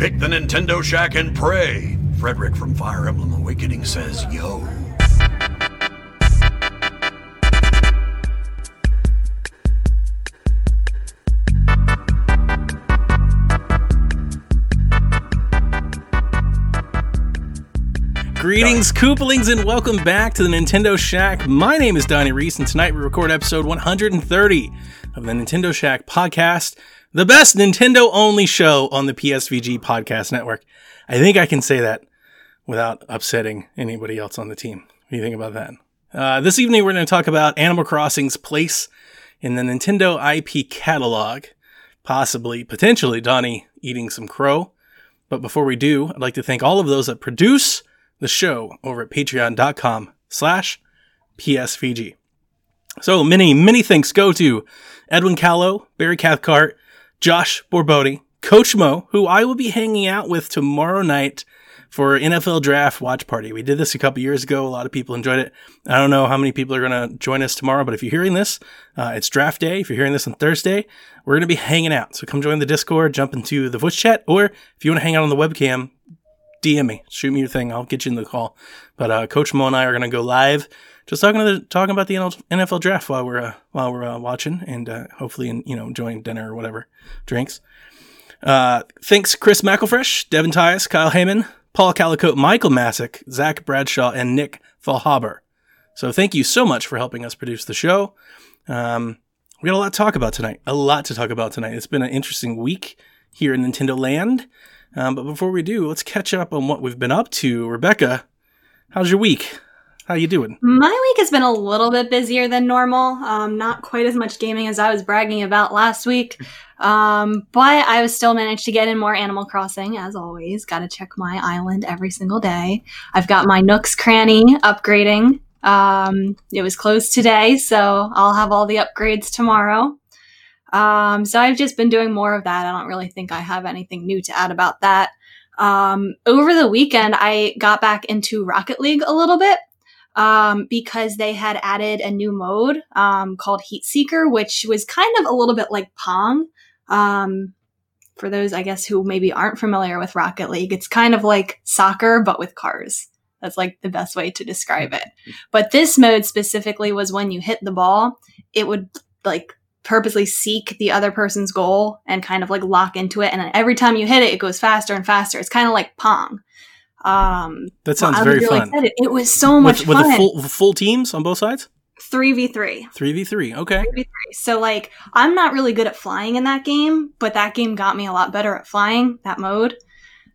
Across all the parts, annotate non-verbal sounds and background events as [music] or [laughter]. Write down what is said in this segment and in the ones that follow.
Pick the Nintendo Shack and pray. Frederick from Fire Emblem Awakening says, yo. Greetings, Koopalings, and welcome back to the Nintendo Shack. My name is Donnie Reese, and tonight we record episode 130 of the Nintendo Shack podcast, the best Nintendo only show on the PSVG podcast network. I think I can say that without upsetting anybody else on the team. What do you think about that? Uh, this evening, we're going to talk about Animal Crossing's place in the Nintendo IP catalog, possibly, potentially, Donnie eating some crow. But before we do, I'd like to thank all of those that produce the show over at patreon.com slash psvg. So many, many thanks go to Edwin Callow, Barry Cathcart, Josh Borbodi, Coach Mo, who I will be hanging out with tomorrow night for NFL draft watch party. We did this a couple years ago. A lot of people enjoyed it. I don't know how many people are going to join us tomorrow, but if you're hearing this, uh, it's draft day. If you're hearing this on Thursday, we're going to be hanging out. So come join the Discord, jump into the voice chat, or if you want to hang out on the webcam, DM me, shoot me your thing. I'll get you in the call. But uh, Coach Mo and I are going to go live, just talking the, talking about the NFL draft while we're uh, while we're uh, watching, and uh, hopefully, you know, enjoying dinner or whatever drinks. Uh, thanks, Chris McElfresh, Devin Tyus, Kyle Heyman, Paul Calicote, Michael Masick, Zach Bradshaw, and Nick Falhaber. So thank you so much for helping us produce the show. Um, we got a lot to talk about tonight. A lot to talk about tonight. It's been an interesting week here in Nintendo Land. Um, but before we do, let's catch up on what we've been up to. Rebecca, how's your week? How you doing? My week has been a little bit busier than normal. Um, not quite as much gaming as I was bragging about last week. Um, but I was still managed to get in more Animal Crossing, as always. Got to check my island every single day. I've got my Nooks Cranny upgrading. Um, it was closed today, so I'll have all the upgrades tomorrow. Um, so I've just been doing more of that. I don't really think I have anything new to add about that. Um, over the weekend, I got back into Rocket League a little bit um, because they had added a new mode um, called Heat Seeker, which was kind of a little bit like Pong. Um, for those, I guess, who maybe aren't familiar with Rocket League, it's kind of like soccer, but with cars. That's like the best way to describe it. But this mode specifically was when you hit the ball, it would like purposely seek the other person's goal and kind of like lock into it. And every time you hit it, it goes faster and faster. It's kind of like Pong. Um, that sounds well, very really fun. It. it. was so much with, fun. With the full, full teams on both sides? 3v3. 3v3, okay. 3v3. So, like, I'm not really good at flying in that game, but that game got me a lot better at flying, that mode.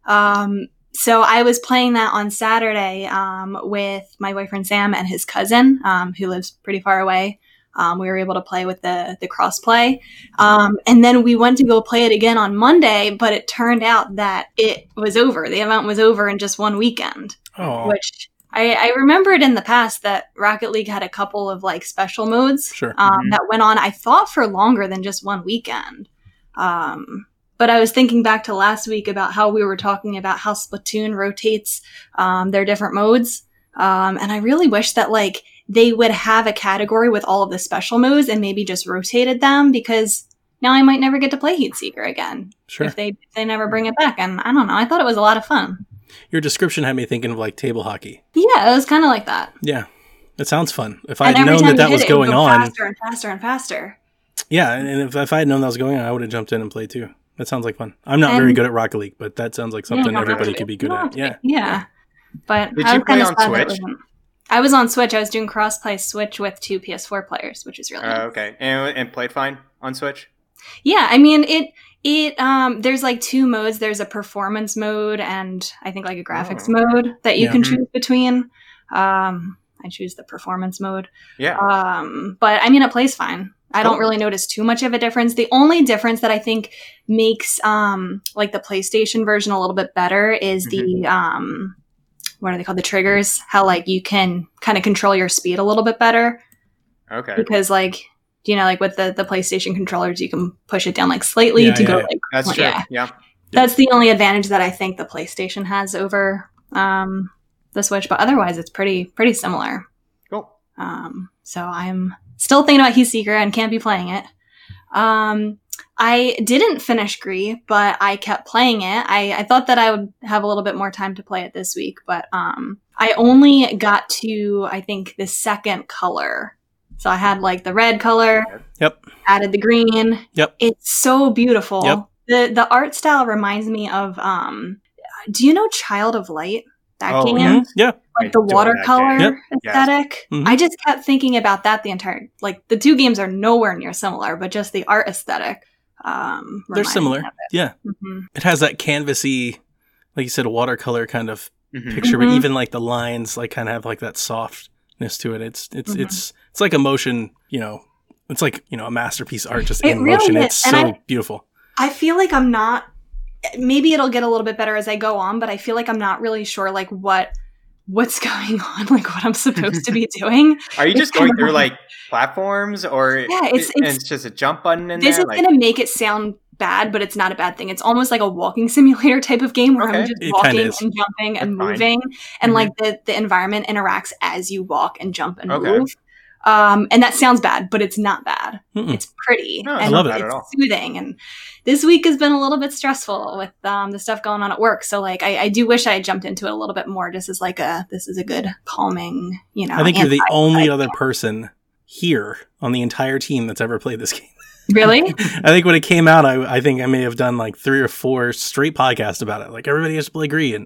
Um, so I was playing that on Saturday um, with my boyfriend Sam and his cousin, um, who lives pretty far away. Um, we were able to play with the the crossplay, um, and then we went to go play it again on Monday. But it turned out that it was over. The event was over in just one weekend, oh. which I, I remembered in the past that Rocket League had a couple of like special modes sure. um, mm-hmm. that went on. I thought for longer than just one weekend. Um, but I was thinking back to last week about how we were talking about how Splatoon rotates um, their different modes, um, and I really wish that like they would have a category with all of the special moves and maybe just rotated them because now I might never get to play Heat Seeker again. Sure. If they if they never bring it back. And I don't know. I thought it was a lot of fun. Your description had me thinking of like table hockey. Yeah, it was kind of like that. Yeah. It sounds fun. If I had known that that was it, going go on. Faster and faster and faster. Yeah, and if, if I had known that was going on, I would have jumped in and played too. That sounds like fun. I'm not and, very good at Rocket League, but that sounds like something yeah, everybody could be good at. Yeah. Yeah. But Did you play on Switch? I was on Switch. I was doing crossplay Switch with two PS4 players, which is really uh, nice. okay. And, and played fine on Switch. Yeah, I mean it. It um, there's like two modes. There's a performance mode and I think like a graphics oh. mode that you yeah. can mm-hmm. choose between. Um, I choose the performance mode. Yeah. Um, but I mean it plays fine. I don't really notice too much of a difference. The only difference that I think makes um like the PlayStation version a little bit better is mm-hmm. the um what are they called? The triggers how like you can kind of control your speed a little bit better. Okay. Because like you know like with the the playstation controllers you can push it down like slightly yeah, to yeah, go yeah. like that's true. yeah. yeah. That's the only advantage that i think the playstation has over um the switch but otherwise it's pretty pretty similar. Cool. Um so i'm still thinking about heat seeker and can't be playing it. Um I didn't finish Gris, but I kept playing it. I, I thought that I would have a little bit more time to play it this week, but um, I only got to I think the second color. So I had like the red color, Yep. added the green. Yep. It's so beautiful. Yep. The the art style reminds me of um do you know Child of Light? That Oh, game? Mhm. Yeah. Like the I adore watercolor game. Yep. aesthetic. Mhm. I just kept thinking about that the entire like the two games are nowhere near similar, but just the art aesthetic. Um They're similar. me Yeah. it. Mhm. It has that canvasy, like you said, a watercolor kind of Mhm. picture, but even like the lines like kind of have like that softness to it. It's it's Mhm. it's it's like a motion, you know. It's like, you know, a masterpiece art just It in really motion. is, It's and so I- beautiful. I feel like I'm not maybe it'll get a little bit better as I go on, but I feel like I'm not really sure like what what's [laughs] going on, like what I'm supposed to be [laughs] doing. Are you It's just going kinda through like- like platforms, or Yeah, it's- it's- it's just a jump button in this there? is Like, gonna make it sound bad, but it's not a bad thing. It's almost like a walking [laughs] simulator type of game where Okay. I'm just It walking and is. jumping and That's fine. moving, and Mhm. like the the environment interacts as you walk and jump and Okay. move. Um, and that sounds bad, but it's not bad. Mm-mm. It's pretty No, it's and not bad it's at all. soothing. And this week has been a little bit stressful with um, the stuff going on at work. So like, I, I do wish I had jumped into it a little bit more, just as like a this is a good calming, you know. I think you're the anti- only other person here on the entire team that's ever played this [laughs] game. really. [laughs] I think when it came out, I, I think I may have done like three or four straight podcasts about it. Like everybody has to play Gris.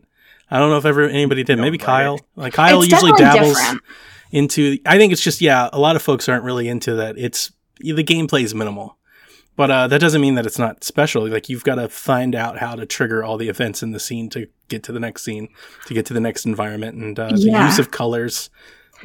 I don't know if ever anybody did. Maybe. Kyle. Like Kyle It's usually dabbles different. Into. I think it's just yeah. A lot of folks aren't really into that. It's the gameplay is minimal, but uh, that doesn't mean that it's not special. Like you've got to find out how to trigger all the events in the scene to get to the next scene, to get to the next environment, and uh, the use of colors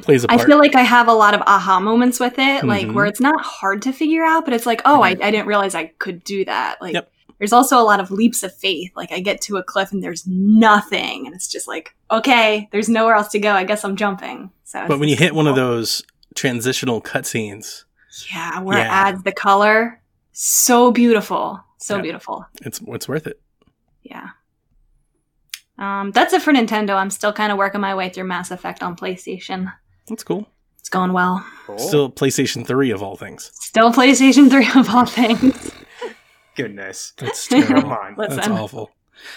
plays a I part. I feel like I have a lot of aha moments with it, like Mhm. where it's not hard to figure out, but it's like, oh, I, I didn't realize I could do that. Like, Yep. There's also a lot of leaps of faith. Like, I get to a cliff and there's nothing, and it's just like, okay, there's nowhere else to go. I guess I'm jumping. So, but when you hit one of those transitional cutscenes, yeah, where it adds the color, so beautiful, so Yeah. beautiful. it's it's worth it. Yeah. Um, that's it for Nintendo. I'm still kind of working my way through Mass Effect on PlayStation. That's cool. It's going well. cool. Still PlayStation 3 of all things. Still PlayStation 3 of all things. Goodness. That's [laughs] Come terrible. on. That's Listen. awful.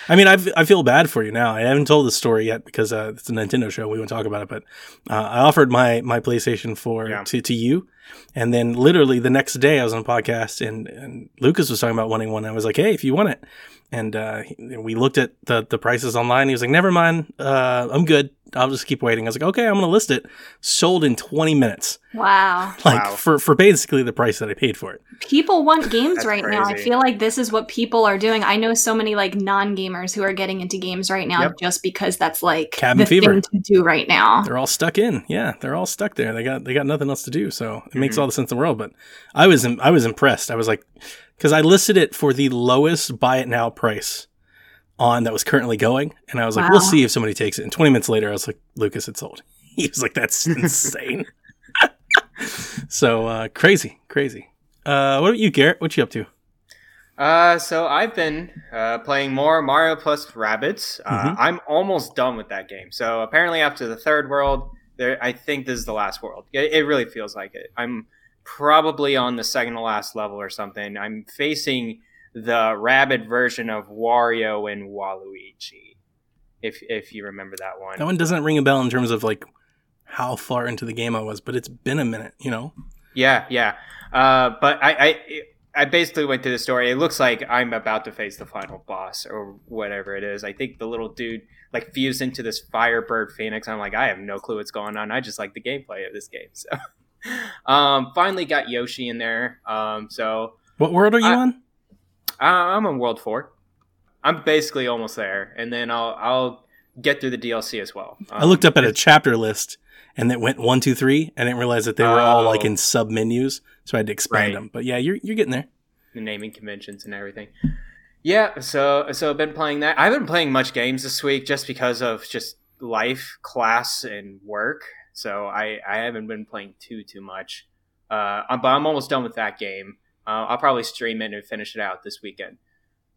I mean, I I feel bad for you now. I haven't told the story yet because uh, it's a Nintendo show. We won't talk about it. But uh, I offered my my PlayStation 4 Yeah. to, to you, and then literally the next day I was on a podcast and, and Lucas was talking about wanting one. I was like, hey, if you want it, and uh, we looked at the the prices online. He was like, never mind, uh, I'm good. I'll just keep waiting. I was like, okay, I'm gonna list it. Sold in 20 minutes, Wow. [laughs] like Wow. for for basically the price that I paid for it. People want [laughs] games That's right now. I feel like this is what people are doing. I know so many like non-gamers who are getting into games right now Yep. just because that's like Cabin the fever. thing to do right now. they're all stuck in. Yeah, they're all stuck there. They got they got nothing else to do. So it makes Mhm. all the sense in the world. But I was I was impressed. I was like, because I listed it for the lowest buy it now price on that was currently going, and I was like, we'll see if somebody takes it. And 20 minutes later, I was like, Lucas, it's sold. [laughs] He was like, that's [laughs] insane. [laughs] so uh, crazy, crazy. Uh, what about you, Garrett? What you up to? Uh, so I've been uh, playing more Mario plus Rabbids. Uh, Mhm. I'm almost done with that game. So apparently, after the third world, there, I think this is the last world. It, it really feels like it. I'm probably on the second to last level or something. I'm facing the rabbit version of Wario and Waluigi. If if you remember that one. That one doesn't ring a bell in terms of like how far into the game I was, but it's been a minute. You know. Yeah, yeah. Uh, but I, I, I basically went through the story. It looks like I'm about to face the final boss or whatever it is. I think the little dude like fused into this Firebird Phoenix. I'm like, I have no clue what's going on. I just like the gameplay of this game. So, [laughs] um, finally got Yoshi in there. Um, so What world are you I- on? I'm on World Four. I'm basically almost there, and then I'll I'll get through the DLC as well. I looked Um, up at a chapter list and it went one, two, three. I didn't realize that they were all like Oh. in sub menus, so I had to expand Right. them. But yeah, you're you're getting there. the naming conventions and everything. Yeah, so so I've been playing that. I haven't been playing much games this week just because of just life, class, and work. So I I haven't been playing too too much. Uh, but I'm almost done with that game. Uh, I'll probably stream it and finish it out this weekend.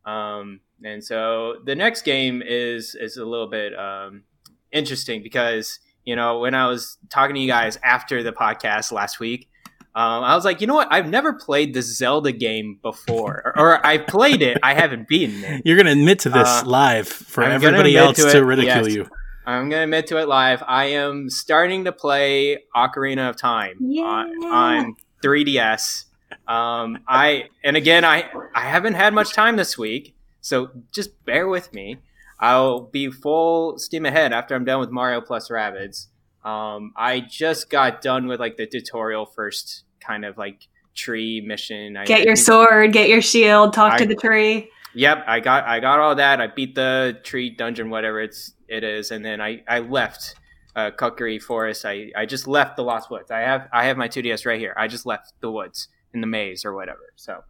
Um, and so the next game is is a little bit um, interesting because you know when I was talking to you guys after the podcast last week, Um, I was like, you know what? I've never played the Zelda game before, or, or I played it. I haven't beaten it. [laughs] You're going to admit to this Uh, live for I'm everybody else to to, ridicule yes. you. I'm gonna admit to it live. I am starting to play Ocarina of Time on, on 3DS. Um, I and again, I I haven't had much time this week, so just bear with me. I'll be full steam ahead after I'm done with Mario plus Rabbids. Um, I just got done with like the tutorial first kind of like tree mission. I, Get I your sword, get your shield, talk to the tree. Yep, I got I got all that. I beat the tree dungeon, whatever it's it is, and then I I left uh, Kokiri Forest. I I just left the Lost Woods. I have I have my 2DS right here. I just left the woods in the maze or whatever. So.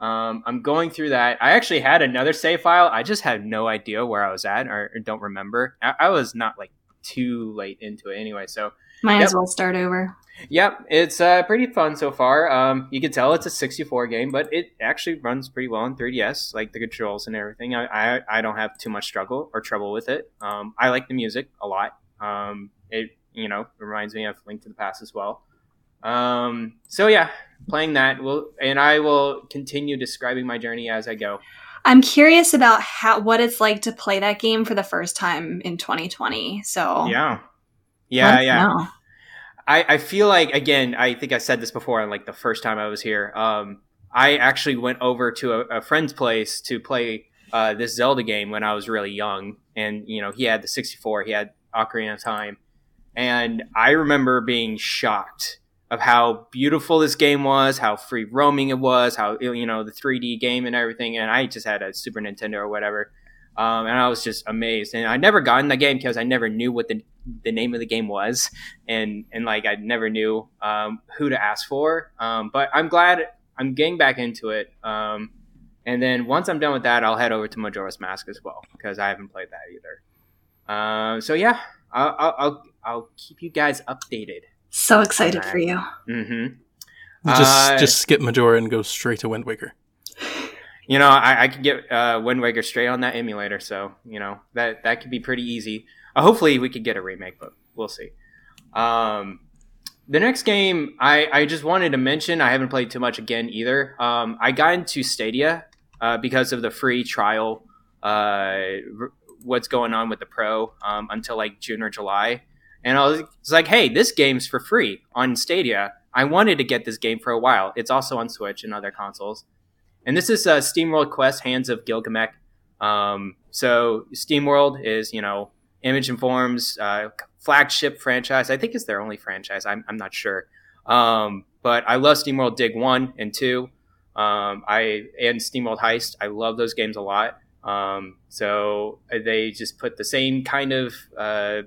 Um, I'm going through that. I actually had another save file. I just had no idea where I was at or, or don't remember. I, I was not like too late into it anyway. So Might Yep. as well start over. Yep, it's uh, pretty fun so far. Um, you can tell it's a 64 game, but it actually runs pretty well in 3DS, like the controls and everything. I, I, I don't have too much struggle or trouble with it. Um, I like the music a lot. Um, it you know reminds me of Link to the Past as well. Um, so yeah, playing that will, and I will continue describing my journey as I go. I'm curious about how what it's like to play that game for the first time in 2020. So Yeah, yeah, yeah. know. I, I feel like again i think i said this before on like the first time i was here um, i actually went over to a, a friend's place to play uh, this zelda game when i was really young and you know he had the 64 he had ocarina of time and i remember being shocked of how beautiful this game was how free roaming it was how you know the 3d game and everything and i just had a super nintendo or whatever um, and i was just amazed and i never got in the game because i never knew what the, the name of the game was and and like I never knew um, who to ask for. Um, but I'm glad I'm getting back into it. Um, and then once I'm done with that, I'll head over to Majora's Mask as well because I haven't played that either. Uh, so yeah, I'll, I'll I'll I'll keep you guys updated. So excited Alright. for you. Mm-hmm. Just Uh, just skip Majora and go straight to Wind Waker. You know, I, I could get uh, Wind Waker straight on that emulator, so you know that that could be pretty easy. Uh, hopefully, we could get a remake, but we'll see. Um, the next game I, I just wanted to mention, I haven't played too much again either. Um, I got into Stadia uh, because of the free trial. Uh, r- what's going on with the Pro um, until like June or July, and I was, like, hey, this game's for free on Stadia. I wanted to get this game for a while. It's also on Switch and other consoles. And this is uh, SteamWorld Quest: Hands of Gilgamesh. Um, so SteamWorld is you know Image & Form's uh, flagship franchise. I think it's their only franchise. I'm, I'm not sure. Um, but I love SteamWorld Dig One and Two. Um, I and SteamWorld Heist. I love those games a lot. Um, so they just put the same kind of uh,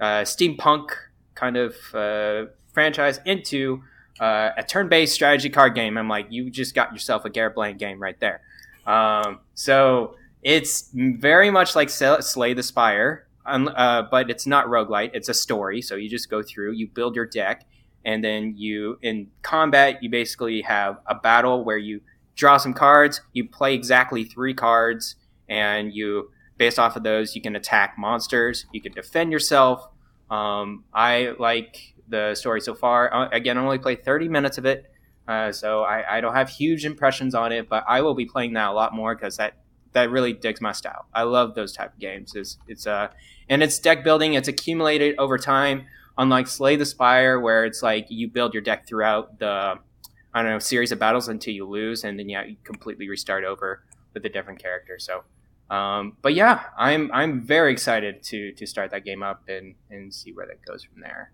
uh, steampunk kind of uh, franchise into uh, a turn-based strategy card game. I'm like, you just got yourself a Garrett Blank game right there. Um, so it's very much like Slay the Spire, uh, but it's not roguelite. It's a story. So you just go through, you build your deck, and then you, in combat, you basically have a battle where you draw some cards, you play exactly three cards, and you, based off of those, you can attack monsters, you can defend yourself. Um, I like the story so far. Uh, again, I only played 30 minutes of it. Uh, so I, I don't have huge impressions on it, but I will be playing that a lot more because that that really digs my style. I love those type of games. It's it's uh and it's deck building. It's accumulated over time. Unlike Slay the Spire, where it's like you build your deck throughout the I don't know series of battles until you lose, and then yeah, you completely restart over with a different character. So, um, but yeah, I'm I'm very excited to to start that game up and and see where that goes from there.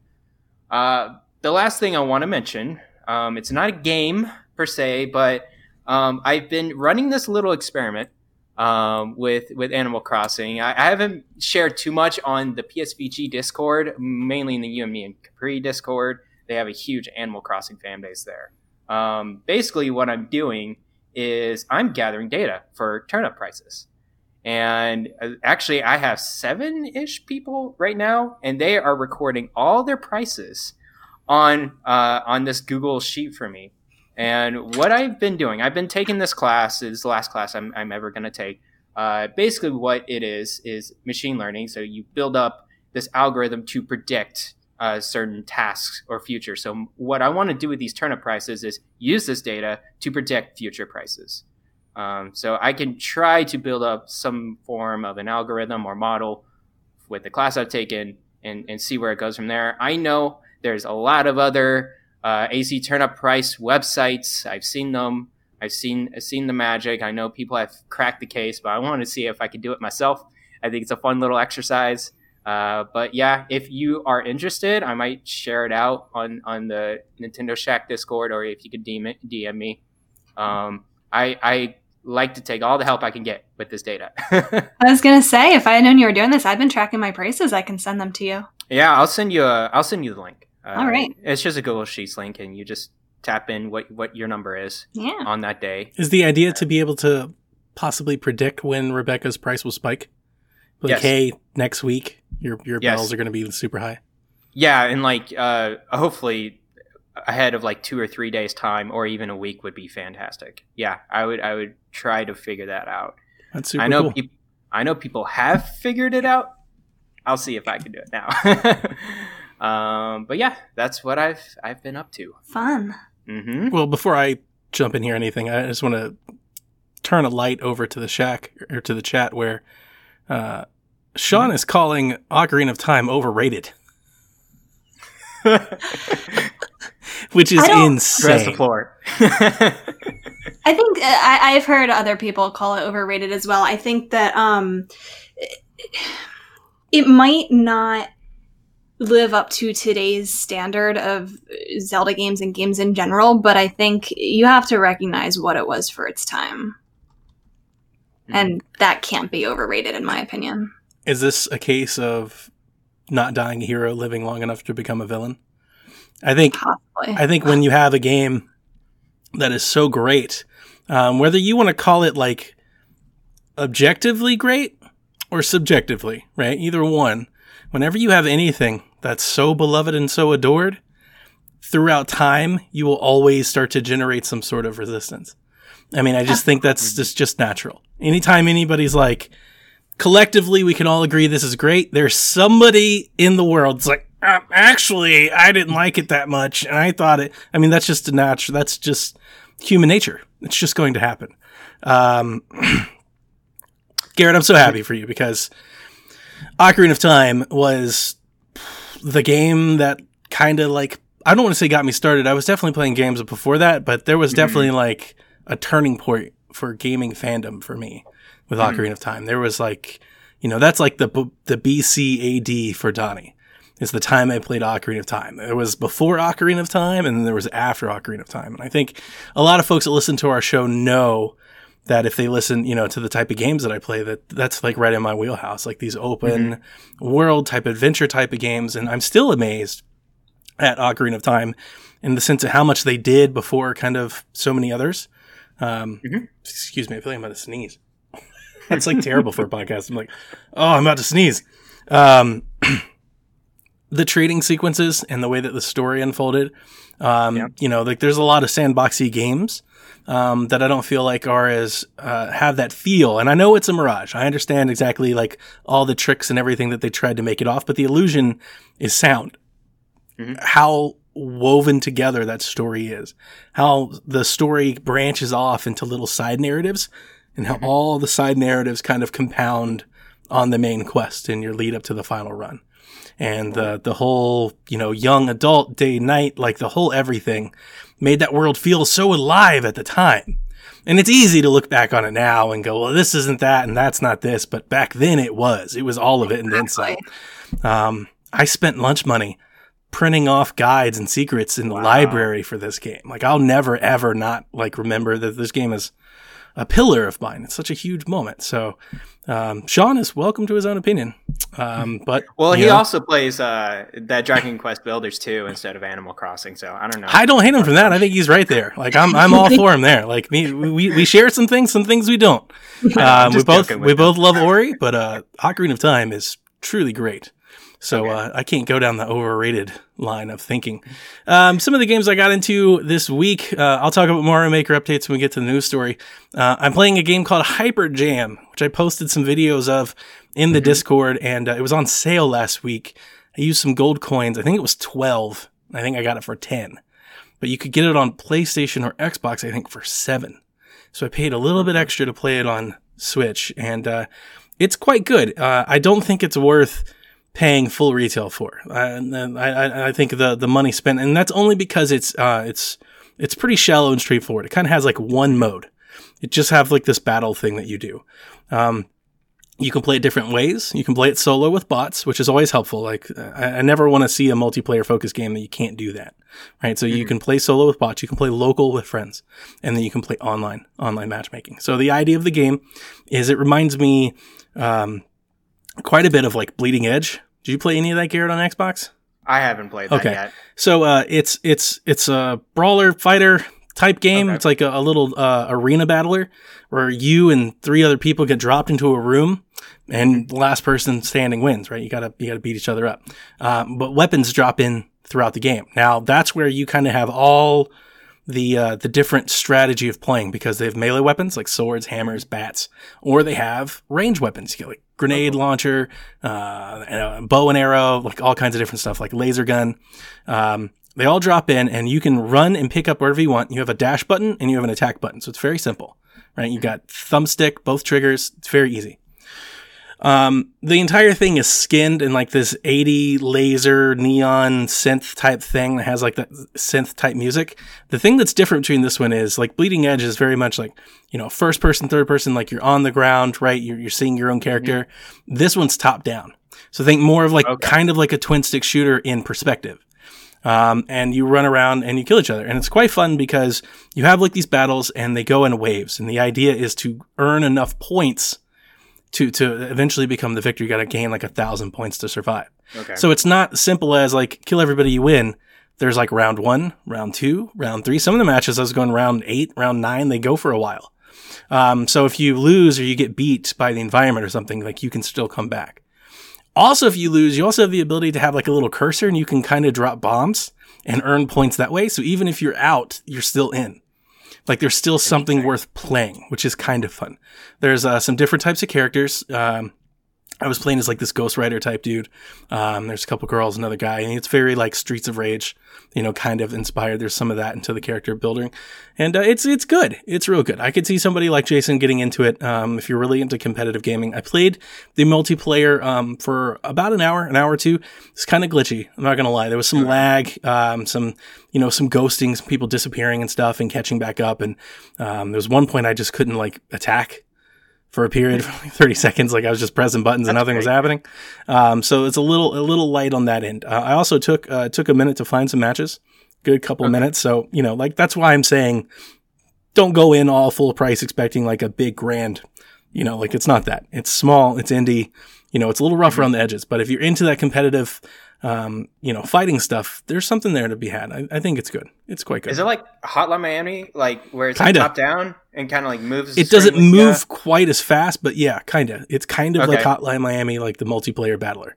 Uh, the last thing I want to mention, um, it's not a game per se, but um, I've been running this little experiment um, with with Animal Crossing. I, I haven't shared too much on the PSVG Discord, mainly in the and and Capri Discord. They have a huge Animal Crossing fan base there. Um, basically, what I'm doing is I'm gathering data for turnip prices. And uh, actually, I have seven ish people right now, and they are recording all their prices on uh, on this Google sheet for me. And what I've been doing, I've been taking this class. It's the last class I'm, I'm ever going to take. Uh, basically, what it is is machine learning. So you build up this algorithm to predict uh, certain tasks or future. So what I want to do with these turnip prices is use this data to predict future prices. Um, so I can try to build up some form of an algorithm or model with the class I've taken and, and see where it goes from there. I know there's a lot of other uh, AC turnip price websites. I've seen them. I've seen I've seen the magic. I know people have cracked the case, but I want to see if I can do it myself. I think it's a fun little exercise. Uh, but yeah, if you are interested, I might share it out on on the Nintendo Shack Discord, or if you could DM, it, DM me. Um, I I like to take all the help I can get with this data. [laughs] I was gonna say, if I had known you were doing this, I've been tracking my prices. I can send them to you. yeah, I'll send you a I'll send you the link. Uh, All right. it's just a Google Sheets link, and you just tap in what what your number is Yeah. on that day. Is the idea to be able to possibly predict when Rebecca's price will spike? Like, Yes. hey, next week your your Yes. bells are going to be super high. Yeah, and like uh, hopefully ahead of like two or three days time, or even a week would be fantastic. Yeah, I would I would try to figure that out. That's super I know cool. peop- I know people have figured it out. I'll see if I can do it now. [laughs] um, but yeah, that's what I've I've been up to. Fun. hmm Well, before I jump in here, or anything, I just want to turn a light over to the shack or to the chat where uh, Sean Mm-hmm. is calling Ocarina of Time overrated, [laughs] [laughs] which is I Dress the insane. floor. [laughs] I think uh, I, I've heard other people call it overrated as well. I think that um, it might not live up to today's standard of Zelda games and games in general, but I think you have to recognize what it was for its time. And that can't be overrated, in my opinion. Is this a case of not dying a hero living long enough to become a villain? I think Possibly. I think when you have a game that is so great, um, whether you want to call it like objectively great or subjectively, right? Either one. Whenever you have anything that's so beloved and so adored, throughout time, you will always start to generate some sort of resistance. I mean, I just think that's [laughs] just, just natural. Anytime anybody's like, collectively, we can all agree this is great, there's somebody in the world that's like, uh, actually, I didn't like it that much, and I thought it. I mean, that's just a natural. That's just human nature. It's just going to happen. Um, [clears throat] Garrett, I'm so happy for you because Ocarina of Time was the game that kind of like I don't want to say got me started. I was definitely playing games before that, but there was definitely like a turning point for gaming fandom for me with Ocarina of Time. There was like, you know, that's like the b- the BC AD for Donnie. Is the time I played Ocarina of Time. It was before Ocarina of Time, and then there was after Ocarina of Time. And I think a lot of folks that listen to our show know that if they listen, you know, to the type of games that I play, that that's like right in my wheelhouse, like these open world type adventure type of games. And I'm still amazed at Ocarina of Time in the sense of how much they did before kind of so many others. Um, Mhm. Excuse me, I feel like I'm about to sneeze. That's like terrible for a podcast. I'm like, oh, I'm about to sneeze. Um, [clears throat] the trading sequences and the way that the story unfolded. Um, Yeah. You know, like there's a lot of sandboxy games um, that I don't feel like are as uh, have that feel. And I know it's a mirage. I understand exactly like all the tricks and everything that they tried to make it off, but the illusion is sound. Mhm. How woven together that story is, how the story branches off into little side narratives, and how all the side narratives kind of compound on the main quest in your lead up to the final run. And the the whole, you know, young adult day night, like the whole everything made that world feel so alive at the time. And it's easy to look back on it now and go, well, this isn't that and that's not this. But back then it was. It was all of it and then some. Um, I spent lunch money printing off guides and secrets in the Wow. library for this game. Like I'll never ever not like remember that this game is a pillar of mine. It's such a huge moment. So um, Sean is welcome to his own opinion. Um, but Well, he know, also plays uh, that Dragon Quest Builders too instead of Animal Crossing. So I don't know. I don't hate him for that. I think he's right there. Like I'm, I'm all for him there. Like me, we, we share some things, some things we don't. [laughs] Um, we both, we him. both love Ori, but uh, Ocarina of Time is truly great. So uh, I can't go down the overrated line of thinking. Um, some of the games I got into this week, uh, I'll talk about Mario Maker updates when we get to the news story. Uh, I'm playing a game called Hyper Jam, which I posted some videos of in the Discord, and uh, it was on sale last week I used some gold coins. I think it was 12. I think I got it for 10. But you could get it on PlayStation or Xbox, I think, for 7. So I paid a little bit extra to play it on Switch, and uh, it's quite good. Uh, I don't think it's worth paying full retail for. I, I, I, think the the money spent, and that's only because it's uh, it's it's pretty shallow and straightforward. It kind of has like one mode. It just have like this battle thing that you do. Um, you can play it different ways. You can play it solo with bots, which is always helpful. Like I, I never want to see a multiplayer focused game that you can't do that, right? So mm-hmm. you can play solo with bots, you can play local with friends, and then you can play online, online matchmaking. So the idea of the game is it reminds me um, quite a bit of like Bleeding Edge. Did you play any of that, Garrett, on Xbox? I haven't played that okay. yet. So uh, it's it's it's a brawler fighter type game. Okay. It's like a, a little uh, arena battler where you and three other people get dropped into a room and the last person standing wins, right? You gotta, you gotta beat each other up. Um, but weapons drop in throughout the game. Now that's where you kind of have all the, uh, the different strategy of playing because they have melee weapons like swords, hammers, bats, or they have range weapons. You get like grenade launcher, uh, and bow and arrow, like all kinds of different stuff, like laser gun. Um, they all drop in and you can run and pick up wherever you want. You have a dash button and you have an attack button. So it's very simple, right? You got thumbstick, both triggers. It's very easy. Um, the entire thing is skinned in like this 80 laser neon synth type thing that has like that synth type music. The thing that's different between this one is like Bleeding Edge is very much like, you know, first person, third person, like you're on the ground, right? You're, you're seeing your own character. Mm-hmm. This one's top down. So think more of like okay. kind of like a twin stick shooter in perspective. Um, and you run around and you kill each other. And it's quite fun because you have like these battles and they go in waves. And the idea is to earn enough points to, to eventually become the victor. You got to gain like a thousand points to survive. Okay. So it's not simple as like kill everybody you win. There's like round one, round two, round three. Some of the matches I was going round eight, round nine, they go for a while. Um, so if you lose or you get beat by the environment or something, like you can still come back. Also, if you lose, you also have the ability to have like a little cursor and you can kind of drop bombs and earn points that way. So even if you're out, you're still in. Like there's still something worth playing, which is kind of fun. There's uh, some different types of characters. Um, I was playing as like this Ghost Rider type dude. Um, there's a couple girls, another guy, and it's very like Streets of Rage, you know, kind of inspired. There's some of that into the character building, and uh, it's it's good. It's real good. I could see somebody like Jason getting into it um, if you're really into competitive gaming. I played the multiplayer um, for about an hour, an hour or two. It's kind of glitchy. I'm not gonna lie. There was some lag, um, some you know, some ghosting, some people disappearing and stuff, and catching back up. And um, there was one point I just couldn't like attack for a period of [laughs] 30 seconds. Like I was just pressing buttons and nothing great. was happening. Um, so it's a little, a little light on that end. Uh, I also took, uh, took a minute to find some matches, good couple okay. minutes. So, you know, like that's why I'm saying don't go in all full price expecting like a big grand, you know, like it's not that. It's small, it's indie, you know, it's a little rough mm-hmm. around the edges, but if you're into that competitive, um, you know, fighting stuff, there's something there to be had. I, I, think it's good. It's quite good. Is it like Hotline Miami, like where it's like top down and kind of like moves? It doesn't move quite as fast, but yeah, kind of. It's kind of okay. like Hotline Miami, like the multiplayer battler.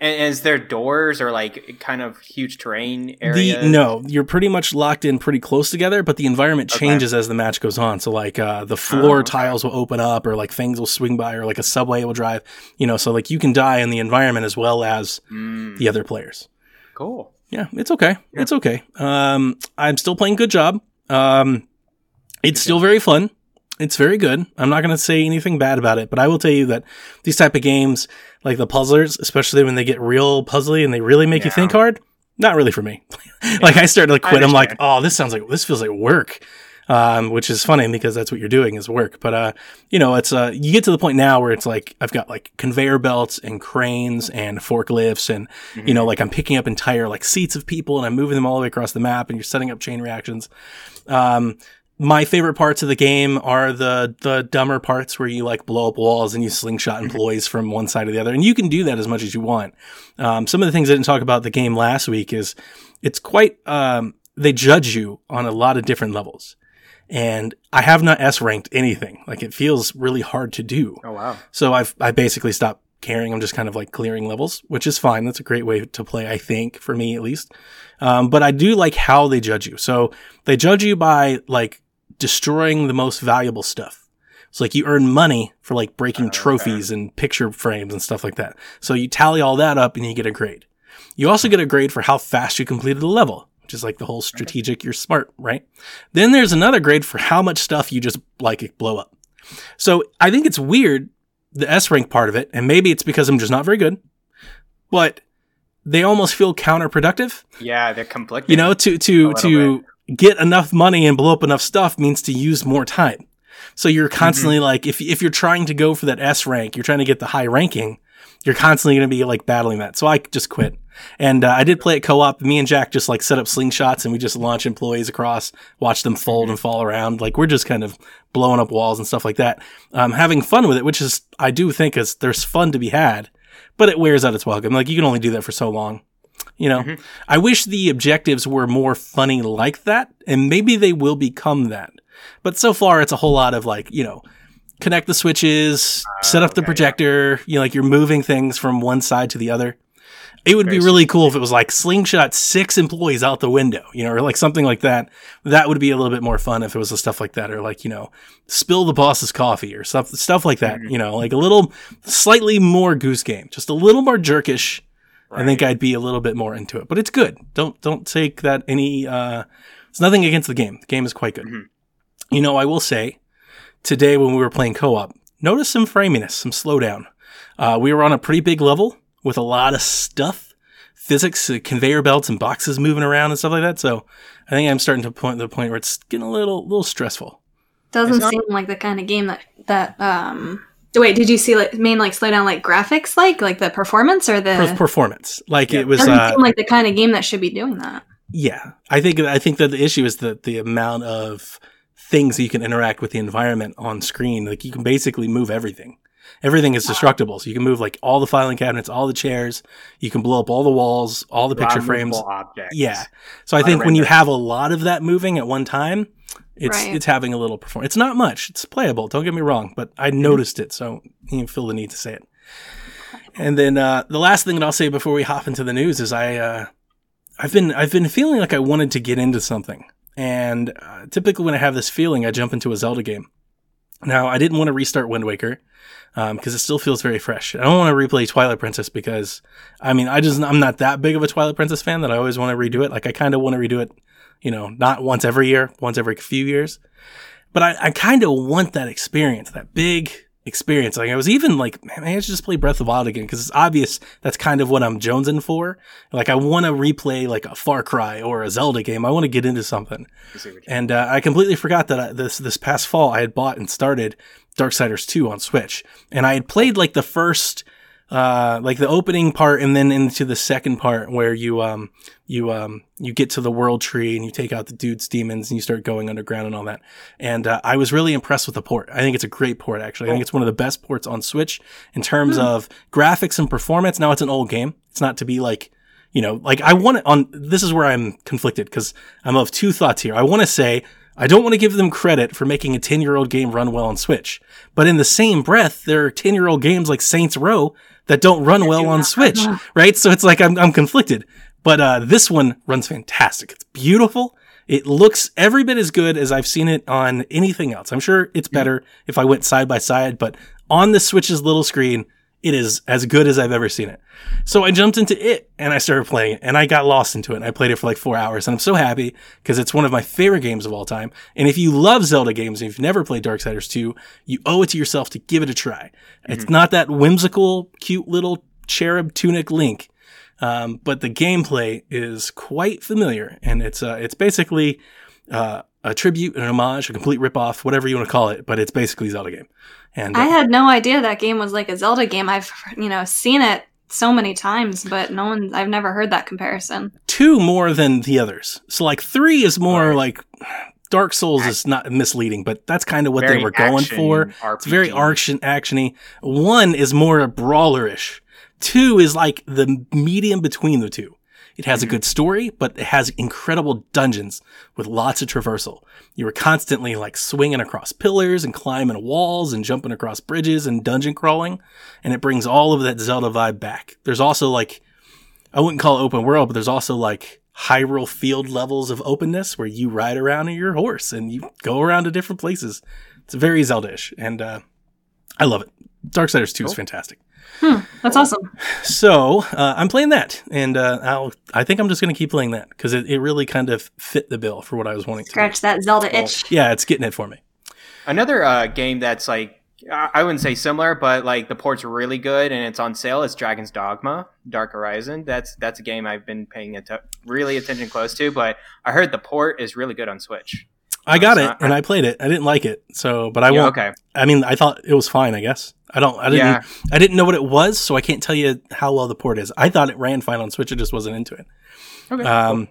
And is there doors or like kind of huge terrain areas? The, no, you're pretty much locked in pretty close together, but the environment changes okay. as the match goes on. So like uh, the floor oh, okay. tiles will open up, or like things will swing by, or like a subway will drive. You know, so like you can die in the environment as well as mm. the other players. Cool. Yeah, it's okay. Yeah. It's okay. Um, I'm still playing Good Job. Um, it's still very fun. It's very good. I'm not going to say anything bad about it, but I will tell you that these type of games, like the puzzlers, especially when they get real puzzly and they really make yeah. you think hard, not really for me. [laughs] like I started to quit. I'm like, oh, this sounds like this feels like work. Um, which is funny because that's what you're doing is work. But, uh, you know, it's, uh, you get to the point now where it's like, I've got like conveyor belts and cranes and forklifts and, mm-hmm. you know, like I'm picking up entire like seats of people and I'm moving them all the way across the map and you're setting up chain reactions. Um, my favorite parts of the game are the the dumber parts where you like blow up walls and you slingshot mm-hmm. employees from one side to the other, and you can do that as much as you want. Um, some of the things I didn't talk about the game last week is it's quite um, they judge you on a lot of different levels, and I have not S ranked anything. Like it feels really hard to do. Oh wow! So I've I basically stopped caring. I'm just kind of like clearing levels, which is fine. That's a great way to play, I think, for me at least. Um, but I do like how they judge you. So they judge you by like destroying the most valuable stuff. So like you earn money for like breaking oh, trophies and picture frames and stuff like that. So you tally all that up and you get a grade. You also get a grade for how fast you completed the level, which is like the whole strategic, you're smart, right? Then there's another grade for how much stuff you just like blow up. So I think it's weird, the S rank part of it, and maybe it's because I'm just not very good, but they almost feel counterproductive. Yeah, they're conflicting. You know, to to to get enough money and blow up enough stuff means to use more time. So you're constantly mm-hmm. like, if if you're trying to go for that S rank, you're trying to get the high ranking, you're constantly going to be like battling that. So I just quit. And uh, I did play it co-op. Me and Jack just like set up slingshots and we just launch employees across, watch them fold mm-hmm. and fall around. Like we're just kind of blowing up walls and stuff like that. Um, having fun with it, which is I do think is there's fun to be had, but it wears out its welcome. Like you can only do that for so long. You know, mm-hmm. I wish the objectives were more funny like that, and maybe they will become that. But so far, it's a whole lot of like, you know, connect the switches, uh, set up okay, the projector, yeah. you know, like you're moving things from one side to the other. It would Very be really cool if it was like slingshot six employees out the window, you know, or like something like that. That would be a little bit more fun if it was stuff like that, or like you know, spill the boss's coffee or stuff, stuff like that. Mm-hmm. You know, like a little, slightly more goose game, just a little more jerkish. Right. I think I'd be a little bit more into it, but it's good. Don't don't take that any. uh It's nothing against the game. The game is quite good. Mm-hmm. You know, I will say today when we were playing co-op, notice some framiness, some slowdown. Uh, we were on a pretty big level with a lot of stuff, physics, uh, conveyor belts, and boxes moving around and stuff like that. So I think I'm starting to point to the point where it's getting a little little stressful. Doesn't not- seem like the kind of game that that um Wait, did you see like main like slow down like graphics like like the performance or the performance? Like yeah. it was Doesn't uh, seem like the kind of game that should be doing that. Yeah, I think I think that the issue is that the amount of things that you can interact with the environment on screen. Like you can basically move everything. Everything is destructible. So you can move like all the filing cabinets, all the chairs. You can blow up all the walls, all the picture frames. Objects. Yeah. So I think when you have a lot of that moving at one time, it's right. it's having a little performance. It's not much. It's playable. Don't get me wrong, but I mm-hmm. noticed it, so you feel the need to say it. And then uh, the last thing that I'll say before we hop into the news is I uh, I've been I've been feeling like I wanted to get into something. And uh, typically, when I have this feeling, I jump into a Zelda game. Now, I didn't want to restart Wind Waker because um, it still feels very fresh. I don't want to replay Twilight Princess because, I mean, I just I'm not that big of a Twilight Princess fan that I always want to redo it. Like I kind of want to redo it, you know, not once every year, once every few years, but I, I kind of want that experience, that big experience. Like I was even like, man, I should just play Breath of the Wild again because it's obvious that's kind of what I'm jonesing for. Like I want to replay like a Far Cry or a Zelda game. I want to get into something. And uh, I completely forgot that I, this this past fall I had bought and started Darksiders 2 on Switch, and I had played like the first uh, like the opening part and then into the second part where you um you um you get to the world tree and you take out the dude's demons and you start going underground and all that. And uh, I was really impressed with the port. I think it's a great port actually. I think it's one of the best ports on Switch in terms mm. of graphics and performance. Now it's an old game. It's not to be like you know, like I want it on, this is where I'm conflicted because I'm of two thoughts here. I want to say, I don't want to give them credit for making a 10 year old game run well on Switch. But in the same breath, there are 10 year old games like Saints Row that don't run well on Switch, right? So it's like I'm, I'm conflicted. But uh, this one runs fantastic. It's beautiful. It looks every bit as good as I've seen it on anything else. I'm sure it's better if I went side by side, but on the Switch's little screen, it is as good as I've ever seen it. So I jumped into it and I started playing it and I got lost into it. And I played it for like four hours and I'm so happy because it's one of my favorite games of all time. And if you love Zelda games and you've never played Darksiders 2, you owe it to yourself to give it a try. Mm-hmm. It's not that whimsical, cute little cherub tunic Link. Um, but the gameplay is quite familiar and it's, uh, it's basically, uh, a tribute, an homage, a complete ripoff, whatever you want to call it, but it's basically Zelda game. And uh, I had no idea that game was like a Zelda game. I've you know seen it so many times, but no one I've never heard that comparison. Two more than the others. So like three is more right. like Dark Souls is not misleading, but that's kind of what very they were going for. RPG. It's very action actiony. One is more brawlerish. Two is like the medium between the two. It has a mm-hmm. good story, but it has incredible dungeons with lots of traversal. You were constantly like swinging across pillars and climbing walls and jumping across bridges and dungeon crawling. And it brings all of that Zelda vibe back. There's also like, I wouldn't call it open world, but there's also like Hyrule field levels of openness where you ride around on your horse and you go around to different places. It's very Zelda-ish and, uh, I love it. Darksiders 2 is fantastic. Hmm, that's awesome. So uh, I'm playing that, and uh, I'll, I think I'm just going to keep playing that because it, it really kind of fit the bill for what I was wanting to. do. Scratch that Zelda Cool. itch. Yeah, it's getting it for me. Another uh, game that's like I I wouldn't say similar, but like the port's really good and it's on sale. Is Dragon's Dogma: Dark Horizon. That's that's a game I've been paying att- really attention close to. But I heard the port is really good on Switch. I got so it, and I played it. I didn't like it, so but I Yeah, won't. okay. I mean, I thought it was fine. I guess I don't. I didn't. Yeah. I didn't know what it was, so I can't tell you how well the port is. I thought it ran fine on Switch. I just wasn't into it. Okay. Um,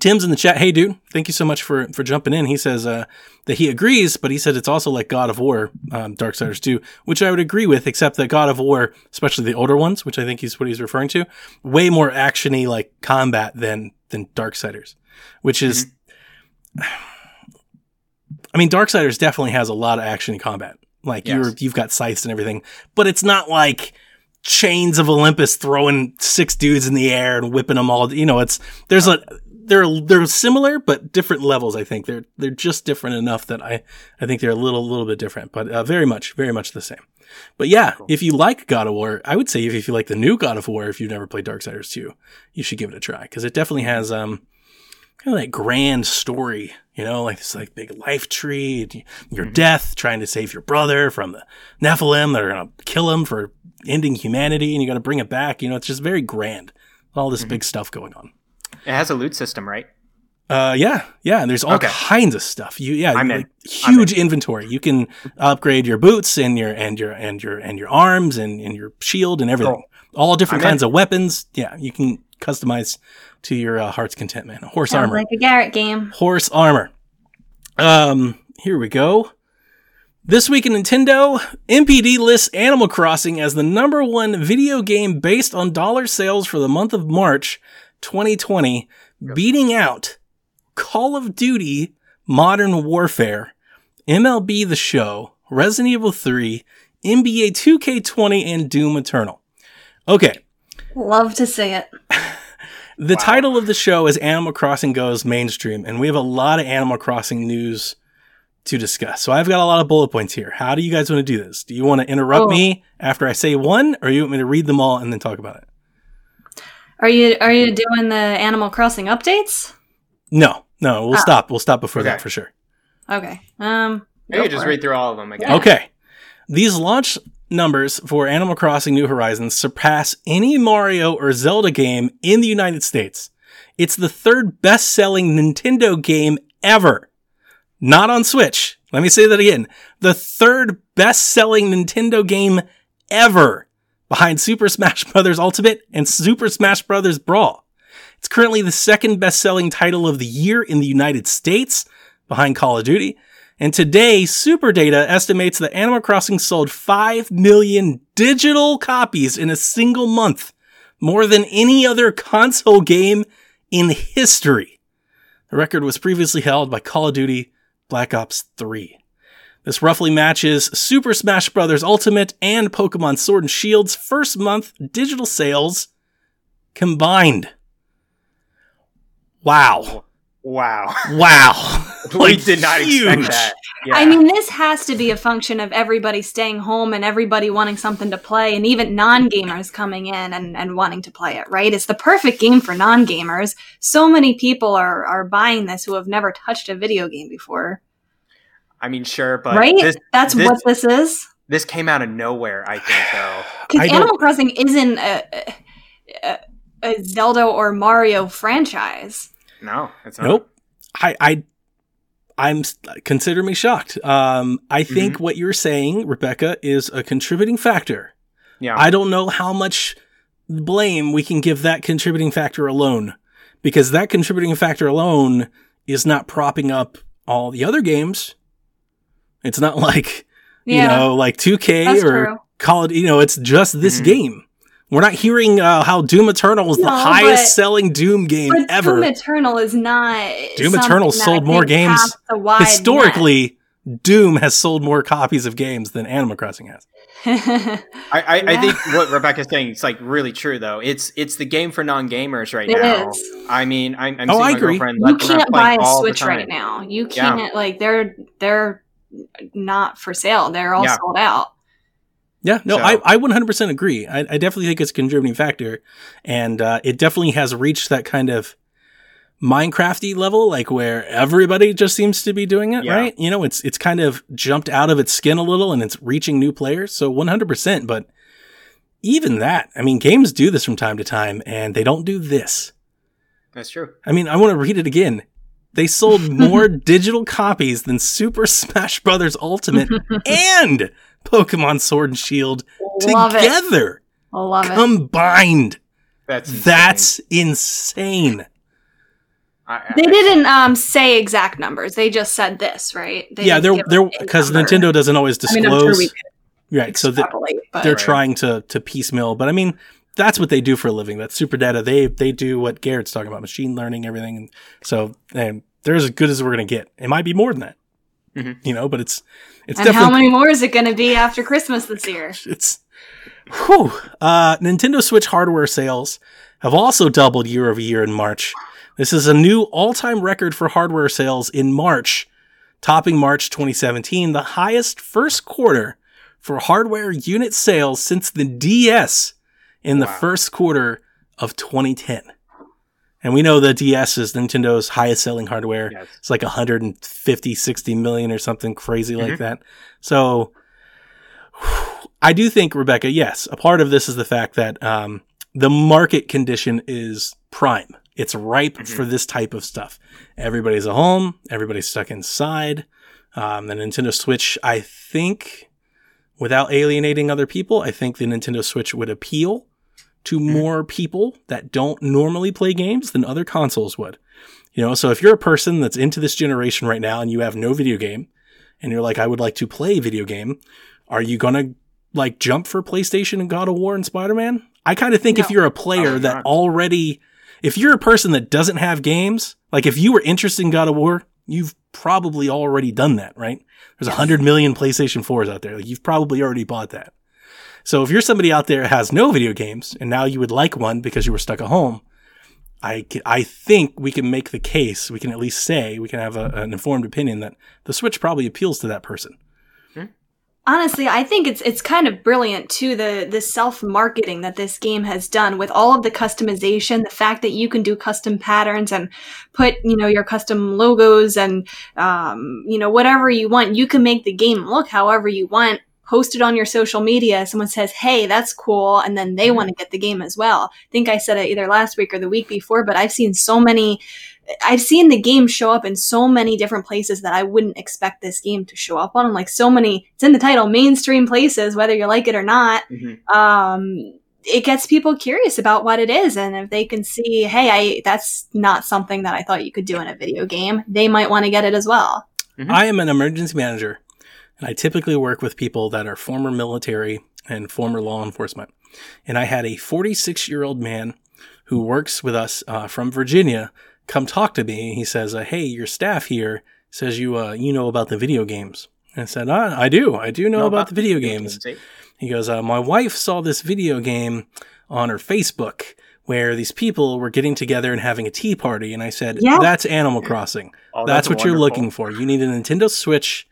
Tim's in the chat. Hey, dude, thank you so much for for jumping in. He says uh, that he agrees, but he said it's also like God of War, um, Darksiders 2, which I would agree with, except that God of War, especially the older ones, which I think he's what he's referring to, way more actiony like combat than than Darksiders, which is. I mean, Darksiders definitely has a lot of action and combat. Like Yes. you're, you've got scythes and everything, but it's not like chains of Olympus throwing six dudes in the air and whipping them all. You know, it's there's a they're they're similar but different levels. I think they're they're just different enough that I I think they're a little little bit different, but uh, very much very much the same. But yeah, if you like God of War, I would say if, if you like the new God of War, if you've never played Darksiders 2, you should give it a try because it definitely has um kind of that grand story, you know, like this like big life tree, your death, trying to save your brother from the Nephilim that are gonna kill him for ending humanity, and you got to bring it back. You know, it's just very grand. All this big stuff going on. It has a loot system, right? Uh, yeah, yeah. And there's all Okay. kinds of stuff. You, yeah, you- in. like, huge inventory. You can upgrade your boots and your and your and your and your arms and, and your shield and everything. All different I'm in. kinds of weapons. Yeah, you can customize to your uh, heart's content, man. Horse Sounds armor. like a Garrett game. horse armor. Um, here we go. This week in Nintendo, NPD lists Animal Crossing as the number one video game based on dollar sales for the month of March 2020, beating out Call of Duty Modern Warfare, MLB The Show, Resident Evil 3, NBA 2K20, and Doom Eternal. Okay, Love to see it. [laughs] the Wow. title of the show is Animal Crossing Goes Mainstream, and we have a lot of Animal Crossing news to discuss. So I've got a lot of bullet points here. How do you guys want to do this? Do you want to interrupt Oh. me after I say one, or you want me to read them all and then talk about it? Are you are you doing the Animal Crossing updates? No, no, we'll Oh. stop. We'll stop before that for sure. Okay. Um. Maybe go just it. read through all of them again. Yeah. Okay. These launch numbers for Animal Crossing New Horizons surpass any Mario or Zelda game in the United States. It's the third best selling Nintendo game ever. Not on Switch. Let me say that again. The third best selling Nintendo game ever behind Super Smash [laughs] Bros. Ultimate and Super Smash Bros. Brawl. It's currently the second best selling title of the year in the United States behind Call of Duty. And today, SuperData estimates that Animal Crossing sold 5 million digital copies in a single month, more than any other console game in history. The record was previously held by Call of Duty Black Ops 3. This roughly matches Super Smash Bros. Ultimate and Pokemon Sword and Shield's first month digital sales combined. Wow. Wow. Wow. [laughs] we did not huge. expect that. Yeah. I mean, this has to be a function of everybody staying home and everybody wanting something to play, and even non gamers coming in and, and wanting to play it, right? It's the perfect game for non gamers. So many people are, are buying this who have never touched a video game before, I mean, sure, but right? this That's this- what this is. this came out of nowhere. I think though. [sighs] Because Animal Crossing isn't a, a, a Zelda or Mario franchise. No, it's not. Nope. I, I, I'm consider me shocked. Um, I think Mm-hmm. what you're saying, Rebecca, is a contributing factor. Yeah. I don't know how much blame we can give that contributing factor alone, because that contributing factor alone is not propping up all the other games. It's not like you know, like 2K that's or true. Call it. You know, it's just this Mhm. game. We're not hearing uh, how Doom Eternal is the highest selling Doom game But ever. Doom Eternal is not. Doom Eternal sold I more games casts a wide net. Historically, Doom has sold more copies of games than Animal Crossing has. I, I, I think [laughs] what Rebecca's saying is like really true though. It's it's the game for non gamers right It now. is. I mean, I'm, I'm Oh, seeing I my agree. girlfriend you can't buy a Switch right now. You can't like they're they're not for sale. They're all Yeah. sold out. Yeah, no, So- I, I 100% agree. I, I definitely think it's a contributing factor. And uh, it definitely has reached that kind of Minecrafty level, like where everybody just seems to be doing it, Yeah. right? You know, it's it's kind of jumped out of its skin a little and it's reaching new players. So 100%. But even that, I mean, games do this from time to time and they don't do this. That's true. I mean, I want to read it again. They sold [laughs] more digital copies than Super [laughs] Smash Brothers Ultimate [laughs] and Pokemon Sword and Shield Love it. together, Love it. combined. That's insane. That's insane. I, I- They didn't um, say exact numbers. They just said this, right? They yeah, they're they're because. Nintendo doesn't always I mean, disclose. I'm sure we right, so they, they're Right. trying to to piecemeal. But I mean, that's what they do for a living. That's SuperData. They they do what Garrett's talking about, machine learning, everything. And so and they're as good as we're gonna get. It might be more than that, Mhm. you know. But it's it's and how many more is it going to be after Christmas this year? it's whew. Uh, Nintendo Switch hardware sales have also doubled year over year in March. This is a new all-time record for hardware sales in March, topping March 2017, the highest first quarter for hardware unit sales since the DS in the first quarter of 2010. And we know the DS is Nintendo's highest selling hardware. Yes. It's like 150, 60 million or something crazy like Mhm. that. So I do think, Rebecca, yes, a part of this is the fact that um, the market condition is prime. It's ripe Mhm. for this type of stuff. Everybody's at home, everybody's stuck inside. Um, the Nintendo Switch, I think, without alienating other people, I think the Nintendo Switch would appeal to mm-hmm. more people that don't normally play games than other consoles would. You know, so if you're a person that's into this generation right now and you have no video game and you're like, I would like to play a video game, are you gonna like jump for PlayStation and God of War and Spider Man? I kind of think if you're a player Probably that not. already, if you're a person that doesn't have games, like if you were interested in God of War, you've probably already done that, right? There's a Yes. hundred million PlayStation 4s out there. Like you've probably already bought that. So if you're somebody out there that has no video games and now you would like one because you were stuck at home, I, ca- I think we can make the case, we can at least say, we can have a, an informed opinion that the Switch probably appeals to that person. Honestly, I think it's it's kind of brilliant too the the self marketing that this game has done with all of the customization, the fact that you can do custom patterns and put you know your custom logos and um, you know whatever you want. You can make the game look however you want. Post it on your social media. Someone says, "Hey, that's cool," and then they want to get the game as well. I think I said it either last week or the week before, but I've seen so many I've seen the game show up in so many different places that I wouldn't expect this game to show up on. Like so many, it's in the title, mainstream places, whether you like it or not. Mhm. Um, it gets people curious about what it is, and if they can see, hey, I that's not something that I thought you could do in a video game, they might want to get it as well. Mhm. I am an emergency manager, and I typically work with people that are former military and former law enforcement. And I had a 46 year old man who works with us uh, from Virginia come talk to me. He says, uh, "Hey, your staff here says you uh, you know about the video games." And I said, ah, "I do. I do know, about, the video games." eh? He goes, uh, My wife saw this video game on her Facebook where these people were getting together and having a tea party. And I said, Yeah. That's Animal Crossing. Oh, that's, what you're looking for. You need a Nintendo Switch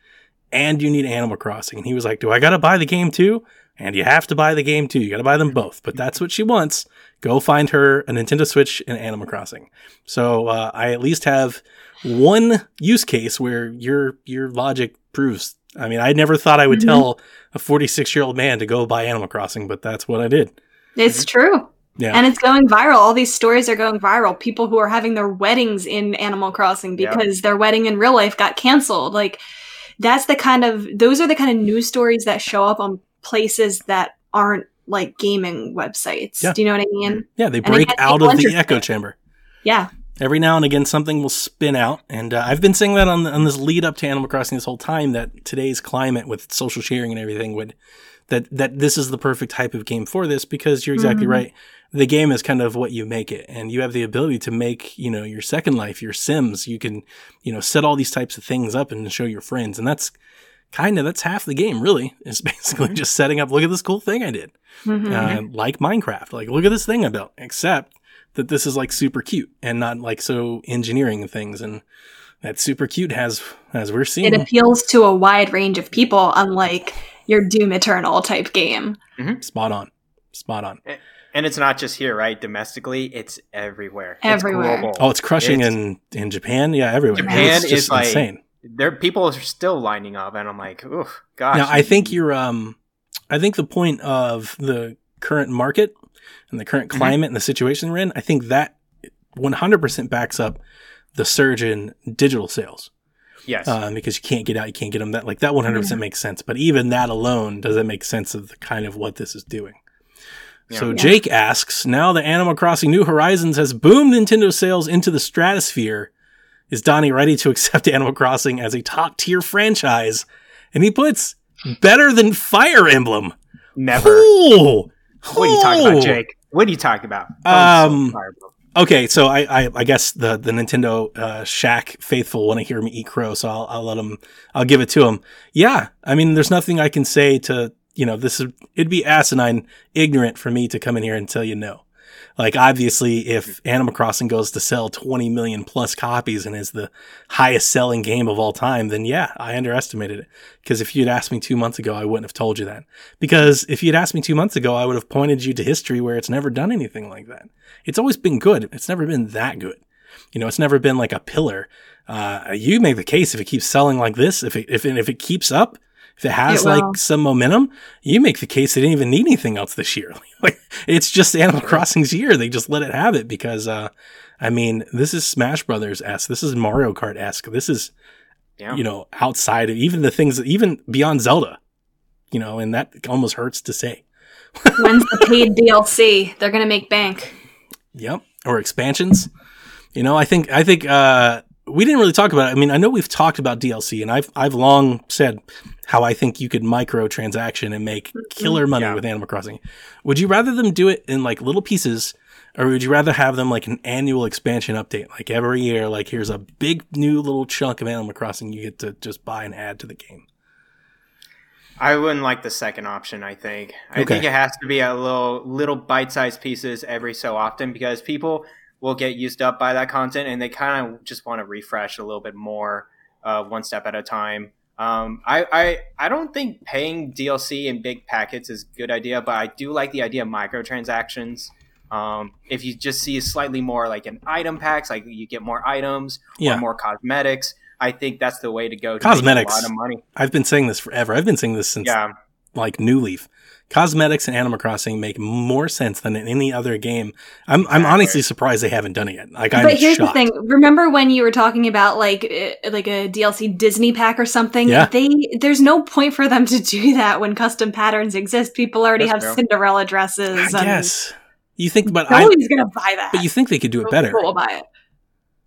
and you need Animal Crossing. And he was like, Do I got to buy the game too? And you have to buy the game too. You got to buy them both. But that's what she wants. Go find her a Nintendo Switch and Animal Crossing. So uh, I at least have one use case where your your logic proves. I mean, I never thought I would Mhm. tell a 46 year old man to go buy Animal Crossing, but that's what I did. It's true. Yeah. And it's going viral. All these stories are going viral. People who are having their weddings in Animal Crossing Yeah. because their wedding in real life got canceled. Like that's the kind of those are the kind of news stories that show up on places that aren't like gaming websites. Yeah. Do you know what I mean? yeah, they break out of the echo chamber. Yeah. Every now and again, something will spin out, and uh, I've been saying that on, on this lead up to Animal Crossing this whole time. That today's climate with social sharing and everything would that that this is the perfect type of game for this because you're exactly Mhm. right. The game is kind of what you make it, and you have the ability to make you know your Second Life, your Sims. You can you know set all these types of things up and show your friends, and that's kind of that's half the game. Really, [laughs] is basically just setting up. Look at this cool thing I did. Mhm. uh, like Minecraft. Like, look at this thing I built. Except that this is like super cute and not like so engineering things. And that super cute has, as we're seeing, it appeals to a wide range of people, unlike your Doom Eternal type game. Spot on. Spot on. And it's not just here, right? Domestically, it's everywhere. Everywhere. It's global. Oh, it's crushing It's- in in Japan. Yeah, everywhere. Japan it's just is like- insane. there people are still lining up, and I'm like, oh gosh. Now, I think you're. Um, I think the point of the current market and the current Mhm. climate and the situation we're in, I think that 100% backs up the surge in digital sales. yes, um, because you can't get out, you can't get them. That like that 100 percent makes sense. But even that alone doesn't make sense of the kind of what this is doing. So Yeah. Jake asks, now that Animal Crossing New Horizons has boomed Nintendo sales into the stratosphere, is Donnie ready to [laughs] accept Animal Crossing as a top tier franchise? And he puts better than Fire Emblem. never. What are you talking about, Jake? What are you talking about? Um, Okay, so I, I, I guess the, the Nintendo uh, Shack faithful want to hear me eat crow, so I'll, I'll let them. I'll give it to them. Yeah, I mean, there's nothing I can say to you know this. Is, it'd be asinine, ignorant for me to come in here and tell you no. Like obviously, if Animal Crossing goes to sell 20 million plus copies and is the highest selling game of all time, then yeah, I underestimated it. Because if you'd asked me two months ago, I wouldn't have told you that. Because if you'd asked me two months ago, I would have pointed you to history where it's never done anything like that. It's always been good. It's never been that good. You know, it's never been like a pillar. Uh, you make the case if it keeps selling like this, if it, if it, if it keeps up, if it has It like some momentum, you make the case they didn't even need anything else this year. [laughs] like it's just Animal Crossing's year. They just let it have it because, uh, I mean, this is Smash Brothers esque. This is Mario Kart esque. This is, Yeah. you know, outside of even the things, even beyond Zelda, you know, and that almost hurts to say. [laughs] When's the paid DLC? They're gonna make bank. Yep. Or expansions. You know, I think I think uh we didn't really talk about it. I mean, I know we've talked about DLC and I've I've long said how I think you could micro transaction and make mm-hmm. killer money Yeah. with Animal Crossing. Would you rather them do it in like little pieces or would you rather have them like an annual expansion update? Like every year, like here's a big new little chunk of Animal Crossing you get to just buy and add to the game. I wouldn't like the second option. I think. I Okay. think it has to be a little little bite sized pieces every so often because people will get used up by that content and they kind of just want to refresh a little bit more, uh, one step at a time. Um, I, I I don't think paying DLC in big packets is a good idea, but I do like the idea of microtransactions. Um, if you just see slightly more like an item packs, like you get more items Yeah. or more cosmetics, I think that's the way to go. To Cosmetics. a lot of money. I've been saying this forever. I've been saying this since Yeah, like New Leaf. Cosmetics in Animal Crossing make more sense than in any other game. I'm I'm honestly surprised they haven't done it yet. Like I'm but here's shocked. the thing. Remember when you were talking about like uh, like a DLC Disney pack or something? Yeah. They there's no point for them to do that when custom patterns exist. People already That's have true. Cinderella dresses. I guess you think, but I Nobody's gonna buy that. but you think they could do it better, People will buy it.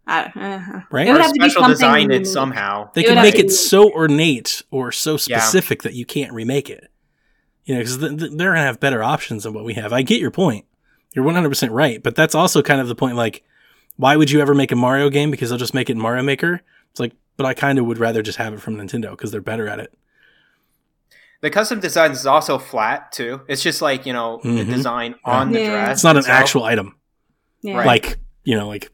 Uh, right? It would or have to be special something design it somehow. They It could make it so ornate or so Yeah. specific that you can't remake it. You know, because th- th- they're gonna have better options than what we have. I get your point. You're 100 percent right, but that's also kind of the point. Like, why would you ever make a Mario game? Because they'll just make it in Mario Maker. It's like, but I kind of would rather just have it from Nintendo because they're better at it. The custom design is also flat too. It's just like you know the Mhm. design on the Yeah. dress. It's not an actual item, Yeah. Right. like you know, like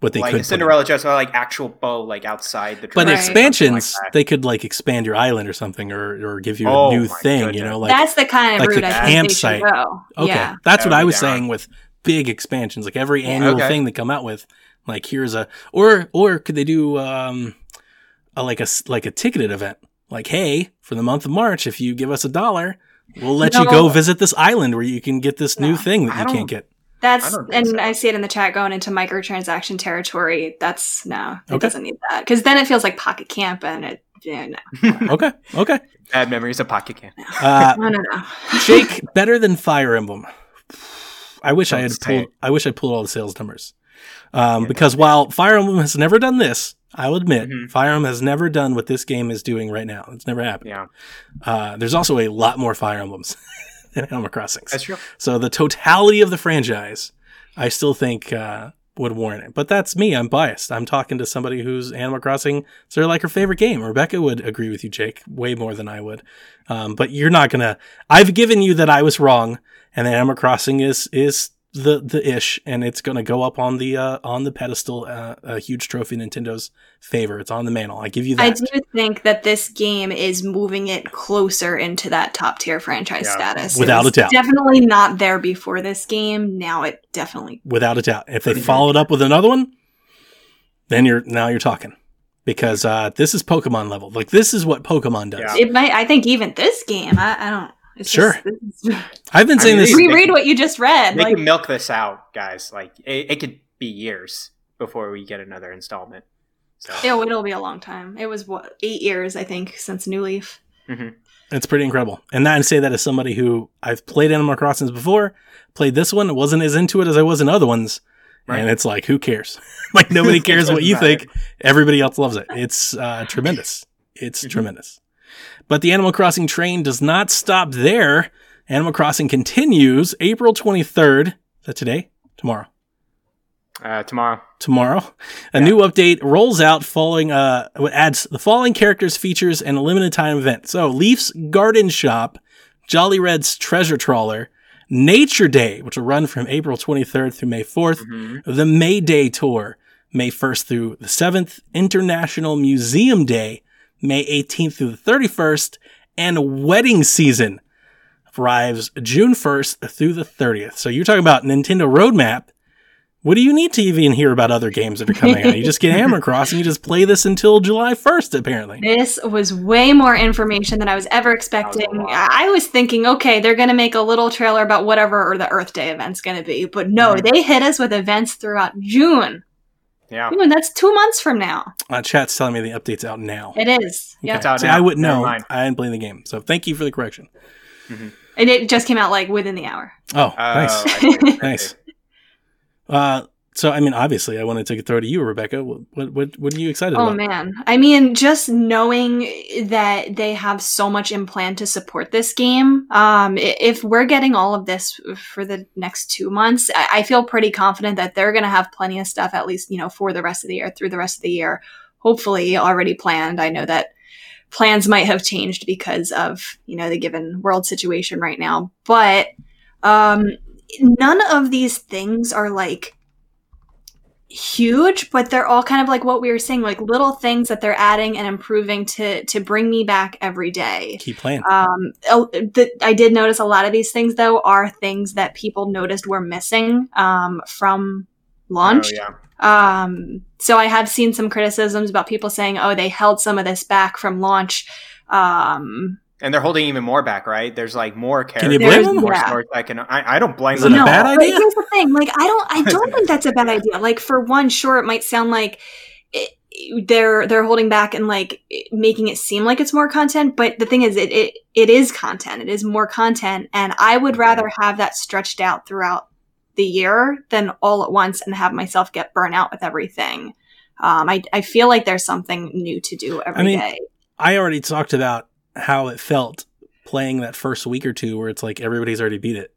what they like could. a put. Cinderella dress or like actual bow like outside the. But Right. expansions, like they could like expand your island or something, or or give you a Oh new my thing. You know, like That's the kind of like route the I think they campsite. go. okay, Yeah. that's what That would I was down. saying with big expansions. Like every annual Okay. thing they come out with, like here's a or or could they do um a, like a like a ticketed event? Like hey, for the month of March, if you give us a dollar, we'll let you go visit this island where you can get this new thing that I you can't get. That's I and so. I see it in the chat going into microtransaction territory. That's no, it Okay. doesn't need that because then it feels like Pocket Camp and it. Yeah, no, [laughs] Okay, okay. Bad memories of Pocket Camp. Uh, [laughs] no, no, no. Jake, [laughs] better than Fire Emblem. I wish I Don't had pulled. it. I wish I pulled all the sales numbers. Um, Yeah, because while Fire Emblem has never done this, I'll admit, Mhm. Fire Emblem has never done what this game is doing right now. It's never happened. Yeah, Uh, there's also a lot more Fire Emblems [laughs] than Animal Crossing. that's true. So the totality of the franchise, I still think uh, would warrant it. But that's me. I'm biased. I'm talking to somebody who's Animal Crossing. So they're like her favorite game. Rebecca would agree with you, Jake, way more than I would. Um, but you're not gonna. I've given you that I was wrong, and that Animal Crossing is is the the ish, and it's gonna go up on the uh, on the pedestal, uh, a huge trophy Nintendo's favor. It's on the mantle. I give you that. I do think that this game is moving it closer into that top tier franchise Yeah. status. Without a doubt. Definitely not there before this game. Now it definitely. without a doubt. If they Pretty followed up with another one, then you're now you're talking because uh, this is Pokemon level. Like this is what Pokemon does. Yeah. It might. I think even this game. I, I don't. It's Sure. Just, this is- [laughs] I've been I saying mean, this. they- reread what you just read. They Like, can milk this out, guys. Like it, it could be years before we get another installment. So oh, it'll be a long time. It was what eight years, I think, since New Leaf. It's pretty incredible. And that, and say that as somebody who I've played Animal Crossings before, played this one, wasn't as into it as I was in other ones. Right. And it's like, who cares? [laughs] like nobody [laughs] cares what you Doesn't think. Everybody else loves it. It's uh, tremendous. It's Mhm. tremendous. But the Animal Crossing train does not stop there. Animal Crossing continues April 23rd. Is that today? Tomorrow. uh, tomorrow. tomorrow. A Yeah. new update rolls out following uh adds the following characters, features, and a limited time event. So Leaf's Garden Shop, Jolly Redd's Treasure Trawler, Nature Day, which will run from April 23rd through May 4th, Mhm. the May Day Tour, May 1st through the 7th, International Museum Day, May 18th through the 31st, and Wedding Season arrives June 1st through the 30th. So you're talking about Nintendo roadmap. What do you need to even hear about other games that are coming out? You just get Animal [laughs] Crossing, you just play this until July 1st, apparently. This was way more information than I was ever expecting. lot. I was thinking, okay, they're going to make a little trailer about whatever or the Earth Day event's going to be, but no, Mhm. they hit us with events throughout June. Yeah. June, that's two months from now. Uh, chat's telling me the update's out now. It is. Yeah, It's out See, now. I wouldn't know. I didn't play the game. So thank you for the correction. and it just came out like within the hour. Oh, Oh, nice. I see. I [laughs] Nice. Uh, so, I mean, obviously, I wanted to take a throw to you, Rebecca. What, what, what, are you excited Oh about? Oh man. I mean, just knowing that they have so much in plan to support this game. Um, if we're getting all of this for the next two months, I, I feel pretty confident that they're going to have plenty of stuff, at least, you know, for the rest of the year, through the rest of the year, hopefully already planned. I know that plans might have changed because of, you know, the given world situation right now, but, um, none of these things are like, huge, but they're all kind of like what we were saying, like little things that they're adding and improving to to bring me back every day. Keep playing. Um, oh, the, I did notice a lot of these things though are things that people noticed were missing um, from launch. Oh, yeah. Um, so I have seen some criticisms about people saying, "Oh, they held some of this back from launch." Um, And they're holding even more back, right? There's like more characters. Can you blame them? More yeah. stories back, and I, I don't blame Is it them. a no, bad but idea? here's the thing: like, I don't, I don't think that's a bad idea. Like, for one, sure, it might sound like it, they're they're holding back and like making it seem like it's more content, but the thing is, it it it is content. It is more content, and I would rather have that stretched out throughout the year than all at once and have myself get burnt out with everything. Um, I I feel like there's something new to do every day. mean, I already talked about how it felt playing that first week or two where it's like everybody's already beat it.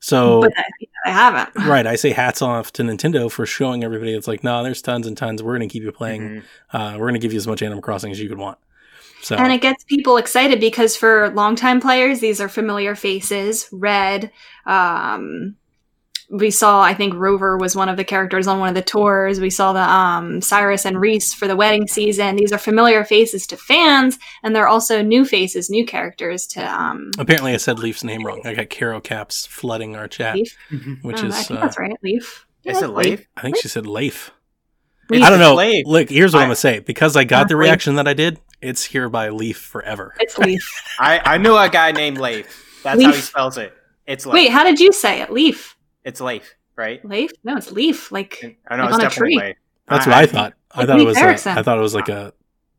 So, but I, I haven't. [laughs] right, I say hats off to Nintendo for showing everybody it's like, no, there's tons and tons. We're going to keep you playing. Mhm. Uh, we're going to give you as much Animal Crossing as you could want. So, And it gets people excited because for longtime players, these are familiar faces. Redd, um, we saw, I think Rover was one of the characters on one of the tours. We saw the um, Cyrus and Reese for the wedding season. These are familiar faces to fans, and they're also new faces, new characters to um, apparently I said Leaf's name wrong. I got Caro Caps flooding our chat, Leaf. which Uh, I is, think uh, that's right, Leaf. Is Yeah, it Leif? I think she said Leaf. Leaf. I don't know. Leaf. Look, here's what I, am going to say. Because I got the Leaf. reaction that I did, it's here by Leaf forever. It's Leaf. [laughs] I, I knew a guy named Leaf. That's how he spells it. It's Leif. Wait, how did you say it? Leaf. It's Leif, right? Leaf? No, it's Leaf. Like I know Like it's on a definitely tree. Leif. That's what I thought. I Like thought it was. A, Erikson. I thought it was like a,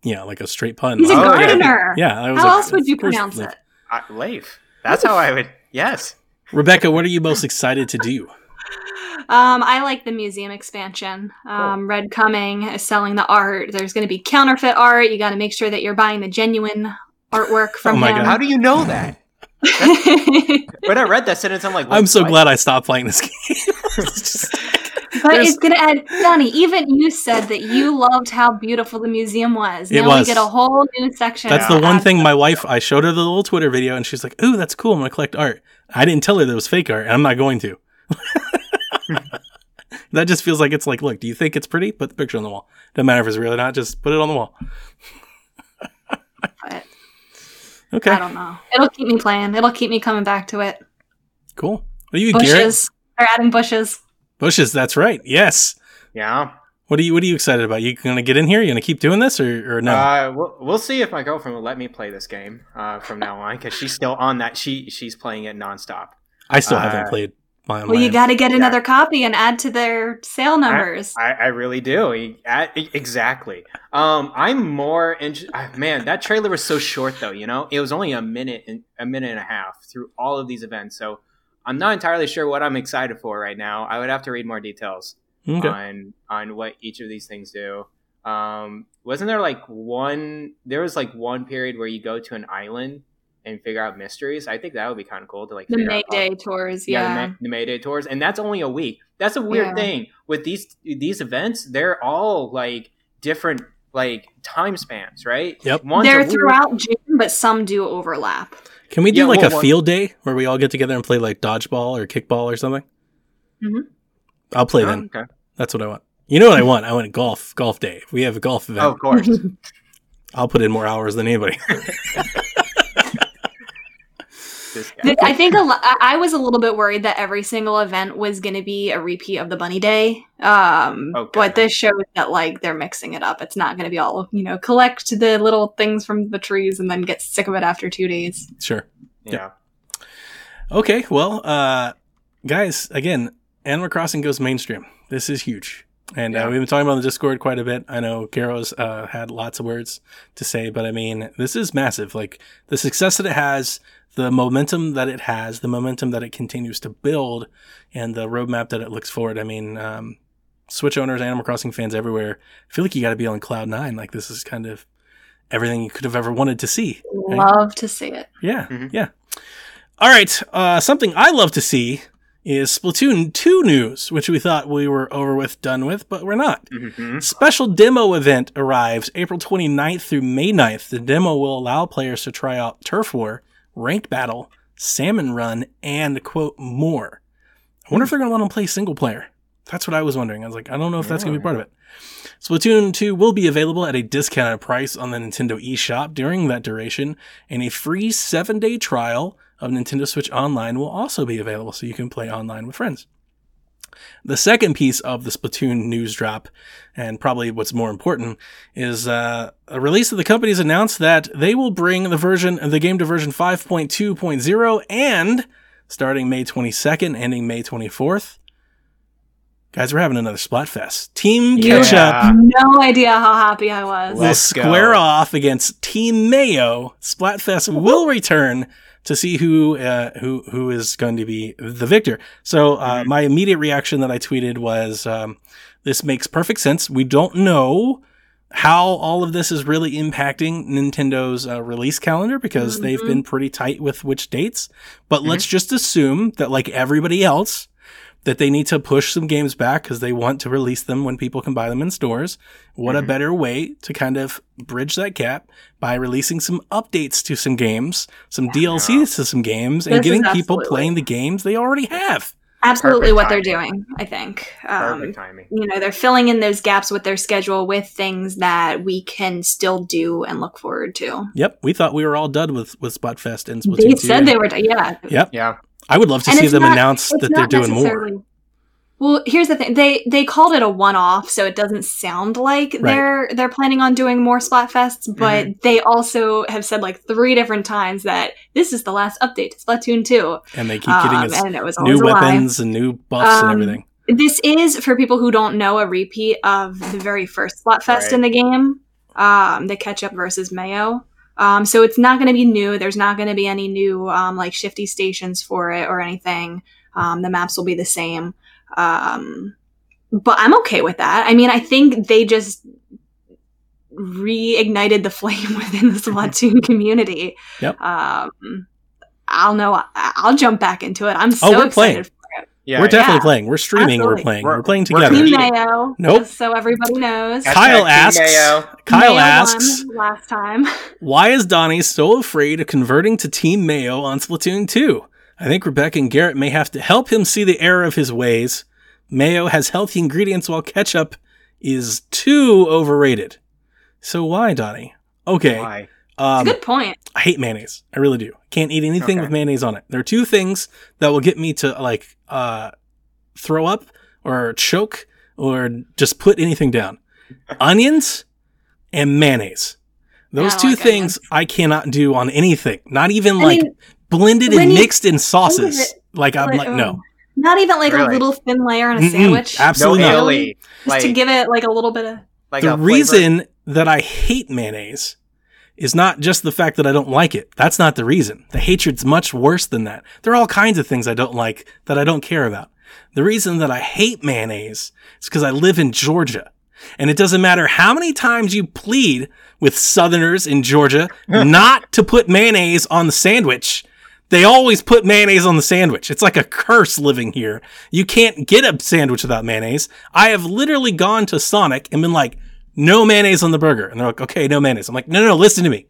yeah, like a straight pun. he's a Oh, gardener. Yeah. I was How like, else would you pronounce Leif. it? I, Leif. That's how I would. Yes. Rebecca, what are you most excited to do? Um, I like the museum expansion. Um, Redd Coming is selling the art. There's going to be counterfeit art. You got to make sure that you're buying the genuine artwork from Oh my him. God. How do you know that? [laughs] When I read that sentence, I'm like, I'm so what? glad I stopped playing this game. Just- [laughs] but There's- it's going to add, Donnie, even you said that you loved how beautiful the museum was. It Now was. we get a whole new section. that's the one thing my wife. I showed her the little Twitter video, and she's like, "Ooh, that's cool. I'm gonna collect art." I didn't tell her that it was fake art, and I'm not going to. [laughs] that just feels like it's like, look, do you think it's pretty? Put the picture on the wall. Doesn't matter if it's real or not. Just put it on the wall. But Okay, I don't know. It'll keep me playing. It'll keep me coming back to it. cool. Are you Bushes. They're adding bushes. Bushes. That's right. Yes. Yeah. What are you What are you excited about? You gonna get in here? You gonna keep doing this or, or no? Uh, we'll, we'll see if my girlfriend will let me play this game uh, from now on because she's still on that. She she's playing it nonstop. I still uh, haven't played my. Well, you got to get Yeah. another copy and add to their sale numbers. I, I really do. Exactly. Um, I'm more in- man. That trailer was so short, though. You know, it was only a minute and a minute and a half through all of these events. So I'm not entirely sure what I'm excited for right now. I would have to read more details Okay. on on what each of these things do. Um, wasn't there like one? There was like one period where you go to an island and figure out mysteries. I think that would be kind of cool to like the figure out all- tours, yeah, yeah. the, May- the Mayday tours, and that's only a week. That's a weird Yeah. thing with these these events. They're all like different like time spans, right? Yep. One's They're week- throughout June, but some do overlap. Can we do Yeah, like well, a field day where we all get together and play like dodgeball or kickball or something? Mhm. I'll play Oh, then. okay. That's what I want. You know what I want? I want a golf golf day. We have a golf event, Oh, of course. [laughs] [laughs] I'll put in more hours than anybody. [laughs] This guy. I think a lo- I I was a little bit worried that every single event was going to be a repeat of the Bunny Day. Um, Okay. But this shows that like they're mixing it up. It's not going to be all you know, collect the little things from the trees and then get sick of it after two days. sure. Yeah. Okay. Well, uh, guys, again, Animal Crossing goes mainstream. This is huge. And uh, we've been talking about the Discord quite a bit. I know Garo's uh, had lots of words to say, but I mean, this is massive. Like the success that it has, the momentum that it has, the momentum that it continues to build, and the roadmap that it looks forward. I mean, um, Switch owners, Animal Crossing fans everywhere, I feel like you got to be on cloud nine. Like this is kind of everything you could have ever wanted to see. Right? Love to see it. Yeah, Mhm. yeah. All right. Uh, something I love to see is Splatoon 2 news, which we thought we were over with, done with, but we're not. hmm Special demo event arrives April 29th through May 9th. The demo will allow players to try out Turf War, Ranked Battle, Salmon Run, and quote, more. I wonder if they're going to let them play single player. That's what I was wondering. I was like, I don't know if that's going to be part of it. Splatoon 2 will be available at a discounted price on the Nintendo eShop during that duration, and a free seven day trial of Nintendo Switch Online will also be available so you can play online with friends. The second piece of the Splatoon news drop, and probably what's more important, is uh, a release of the company's announced that they will bring the version the game to version 5.2.0 and starting May 22nd, ending May 24th. Guys, we're having another Splatfest. Team You Catch no idea how happy I was. will Let's go. square off against Team Mayo. Splatfest will return to see who uh, who who is going to be the victor. So uh, Mhm. my immediate reaction that I tweeted was, um, "This makes perfect sense. We don't know." How all of this is really impacting Nintendo's uh, release calendar because they've Mhm. been pretty tight with which dates. But let's just assume that, like everybody else, that they need to push some games back because they want to release them when people can buy them in stores. What a Mhm. better way to kind of bridge that gap by releasing some updates to some games, some DLCs to some games, and This is getting people playing the games they already have. Absolutely Perfect what they're doing, I think. Um, Perfect timing. you know, they're filling in those gaps with their schedule with things that we can still do and look forward to. Yep, we thought we were all done with with Splatfest and Splatoon They 2. said they were, yeah. Yep, Yeah. I would love to And see them not- announce that they're doing more. Well, here's the thing. They they called it a one-off, so it doesn't sound like Right. they're they're planning on doing more Splatfests, but Mm-hmm. they also have said like three different times that this is the last update to Splatoon 2. And they keep getting Um, us and it was new always a weapons and new buffs and Um, everything. This is for people who don't know a repeat of the very first Splatfest Right. in the game, um, the ketchup versus Mayo. Um, so it's not going to be new. There's not going to be any new um, like shifty stations for it or anything. Um, the maps will be the same. Um, but I'm okay with that. I mean, I think they just reignited the [laughs] flame within the Splatoon [laughs] community. Yep. Um, I'll know. I'll jump back into it. I'm so Oh, we're excited playing. For it. Yeah. we're definitely yeah. playing. We're streaming. We're playing. We're- We're, playing together. Team. Mayo. Nope. just So everybody knows. Kyle asks. Mayo. Kyle Mayo asks, last time. [laughs] why is Donnie so afraid of converting to Team Mayo on Splatoon 2? I think Rebecca and Garrett may have to help him see the error of his ways. mayo has healthy ingredients while ketchup is too overrated. So why, Donnie? Okay. Why? Um, Good point. I hate mayonnaise. I really do. Can't eat anything Okay. with mayonnaise on it. There are two things that will get me to like uh throw up or choke or just put anything down. [laughs] Onions and mayonnaise. Those two like things I cannot do on anything. Not even I like mean, blended and you- mixed in sauces. it- Like I'm like, like oh, no. Not even like a little thin layer on a Mm-mm, sandwich. absolutely no not. aioli. Just Like, to give it like a little bit of. like the a flavor. reason that I hate mayonnaise is not just the fact that I don't like it. That's not the reason. The hatred's much worse than that. There are all kinds of things I don't like that I don't care about. The reason that I hate mayonnaise is because I live in Georgia. And it doesn't matter how many times you plead with Southerners in Georgia [laughs] not to put mayonnaise on the sandwich. They always put mayonnaise on the sandwich. It's like a curse living here. You can't get a sandwich without mayonnaise. I have literally gone to Sonic and been like, no mayonnaise on the burger. And they're like, okay, no mayonnaise. I'm like, no, no, no, listen to me.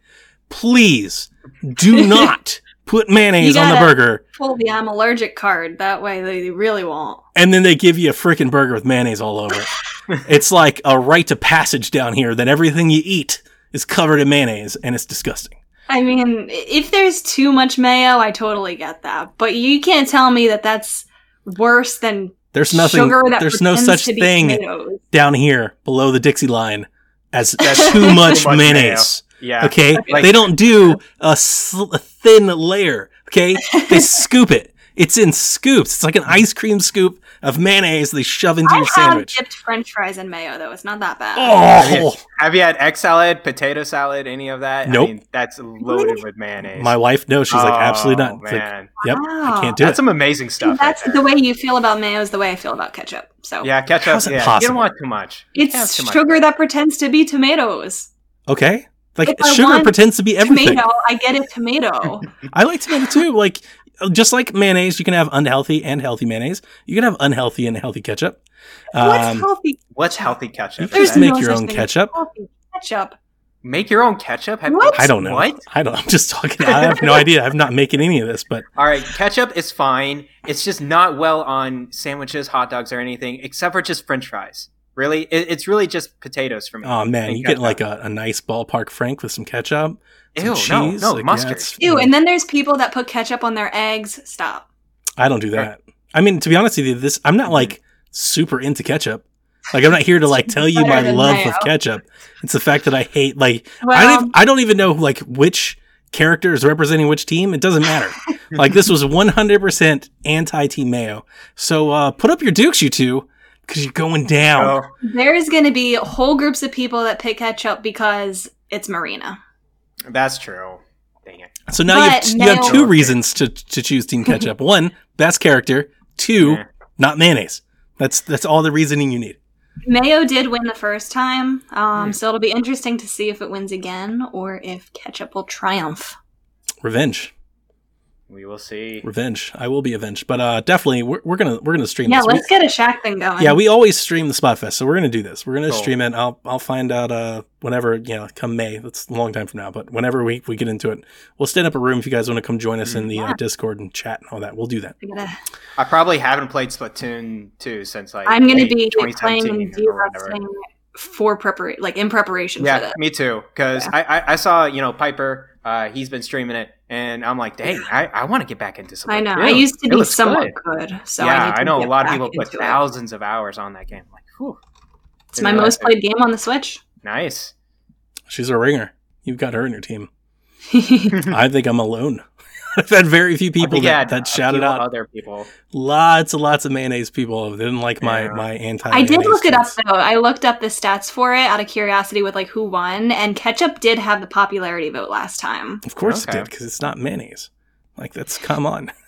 Please do [laughs] not put mayonnaise on the burger. Pull the I'm allergic card. That way they really won't. And then they give you a freaking burger with mayonnaise all over it. [laughs] it's like a rite of passage down here that everything you eat is covered in mayonnaise and it's disgusting. I mean, if there's too much mayo, I totally get that. But you can't tell me that that's worse than There's nothing, sugar that there's no such to be thing tomatoes. down here below the Dixie line as [laughs] That's too much too much mayonnaise. Yeah. Okay, Like- they don't do a, sl- a thin layer. Okay, they [laughs] scoop it. It's in scoops. It's like an ice cream scoop of mayonnaise they shove into I your have sandwich. dipped French fries in mayo though. It's not that bad. Oh, [laughs] Have you had egg salad, potato salad, any of that? Nope. I mean, that's loaded with mayonnaise. my wife knows. She's like, absolutely Oh, not. It's like, oh, Man. yep, Wow. I can't do That's it. some amazing stuff. That's right the there. way you feel about mayo is the way I feel about ketchup. So Yeah, ketchup. How's it yeah, you don't want too much. You can't have it's too much. sugar that pretends to be tomatoes. Okay, like If sugar pretends to be everything. Tomato, I get a tomato. [laughs] I like tomato too. Like just like mayonnaise, you can have unhealthy and healthy mayonnaise. You can have unhealthy and healthy ketchup. What's Um, healthy? What's healthy ketchup? You just make no your own ketchup. ketchup. make your own ketchup. Have- What? I don't know. What? I don't. I'm just talking. I have no idea. I'm not making any of this, but All right, ketchup is fine. It's just not well on sandwiches, hot dogs, or anything, except for just French fries. Really, it, it's really just potatoes for me. oh man, you get ketchup. like a, a nice ballpark frank with some ketchup, some Ew, cheese. no, like, mustard. it's- Ew, and then there's people that put ketchup on their eggs. Stop. I don't do that. I mean, to be honest with you, this I'm not like super into ketchup. Like I'm not here to like tell you my love mayo. of ketchup. It's the fact that I hate like I don't even, I don't even know like which character is representing which team. It doesn't matter. [laughs] like this was 100% anti Team Mayo. So uh, put up your dukes, you two, because you're going down. Oh, there's going to be whole groups of people that pick ketchup because it's Marina. that's true. Dang it. So now you have, But you have two reasons to to choose Team Ketchup. [laughs] One, best character. Two, Yeah. not mayonnaise. That's that's all the reasoning you need. Mayo did win the first time, um, Hmm. so it'll be interesting to see if it wins again or if ketchup will triumph. Revenge. We will see. Revenge. I will be avenged. But uh definitely we're, we're gonna we're gonna stream Yeah, this. We- let's get a Shack thing going. yeah, we always stream the Splatfest, so we're gonna do this. We're gonna Cool. stream it. I'll I'll find out uh whenever you know come May. That's a long time from now, but whenever we, we get into it, we'll stand up a room if you guys want to come join us in the uh, Discord and chat and all that. We'll do that. We gotta- I probably haven't played Splatoon 2 since like I'm going to late be playing and de-rusting for preparation, like in preparation for Yeah, me too. Because I, I I saw you know Piper. Uh, he's been streaming it, and I'm like, dang, I, I want to get back into Splatoon. I know. I used to It be somewhat good. good, so I, yeah, need to I, know a lot of people put into it. thousands of hours on that game. Like, whew, It's my know, most I- played game on the Switch. nice. She's a ringer. You've got her in your team. [laughs] I think I'm alone. [laughs] I've had very few people that, you had that shouted out. other people. Lots and lots of mayonnaise people didn't like my Yeah. my anti. I did look it up though. I looked up the stats for it out of curiosity with like who won, and ketchup did have the popularity vote last time. Of course Okay. it did because it's not mayonnaise. Like that's come on. [laughs]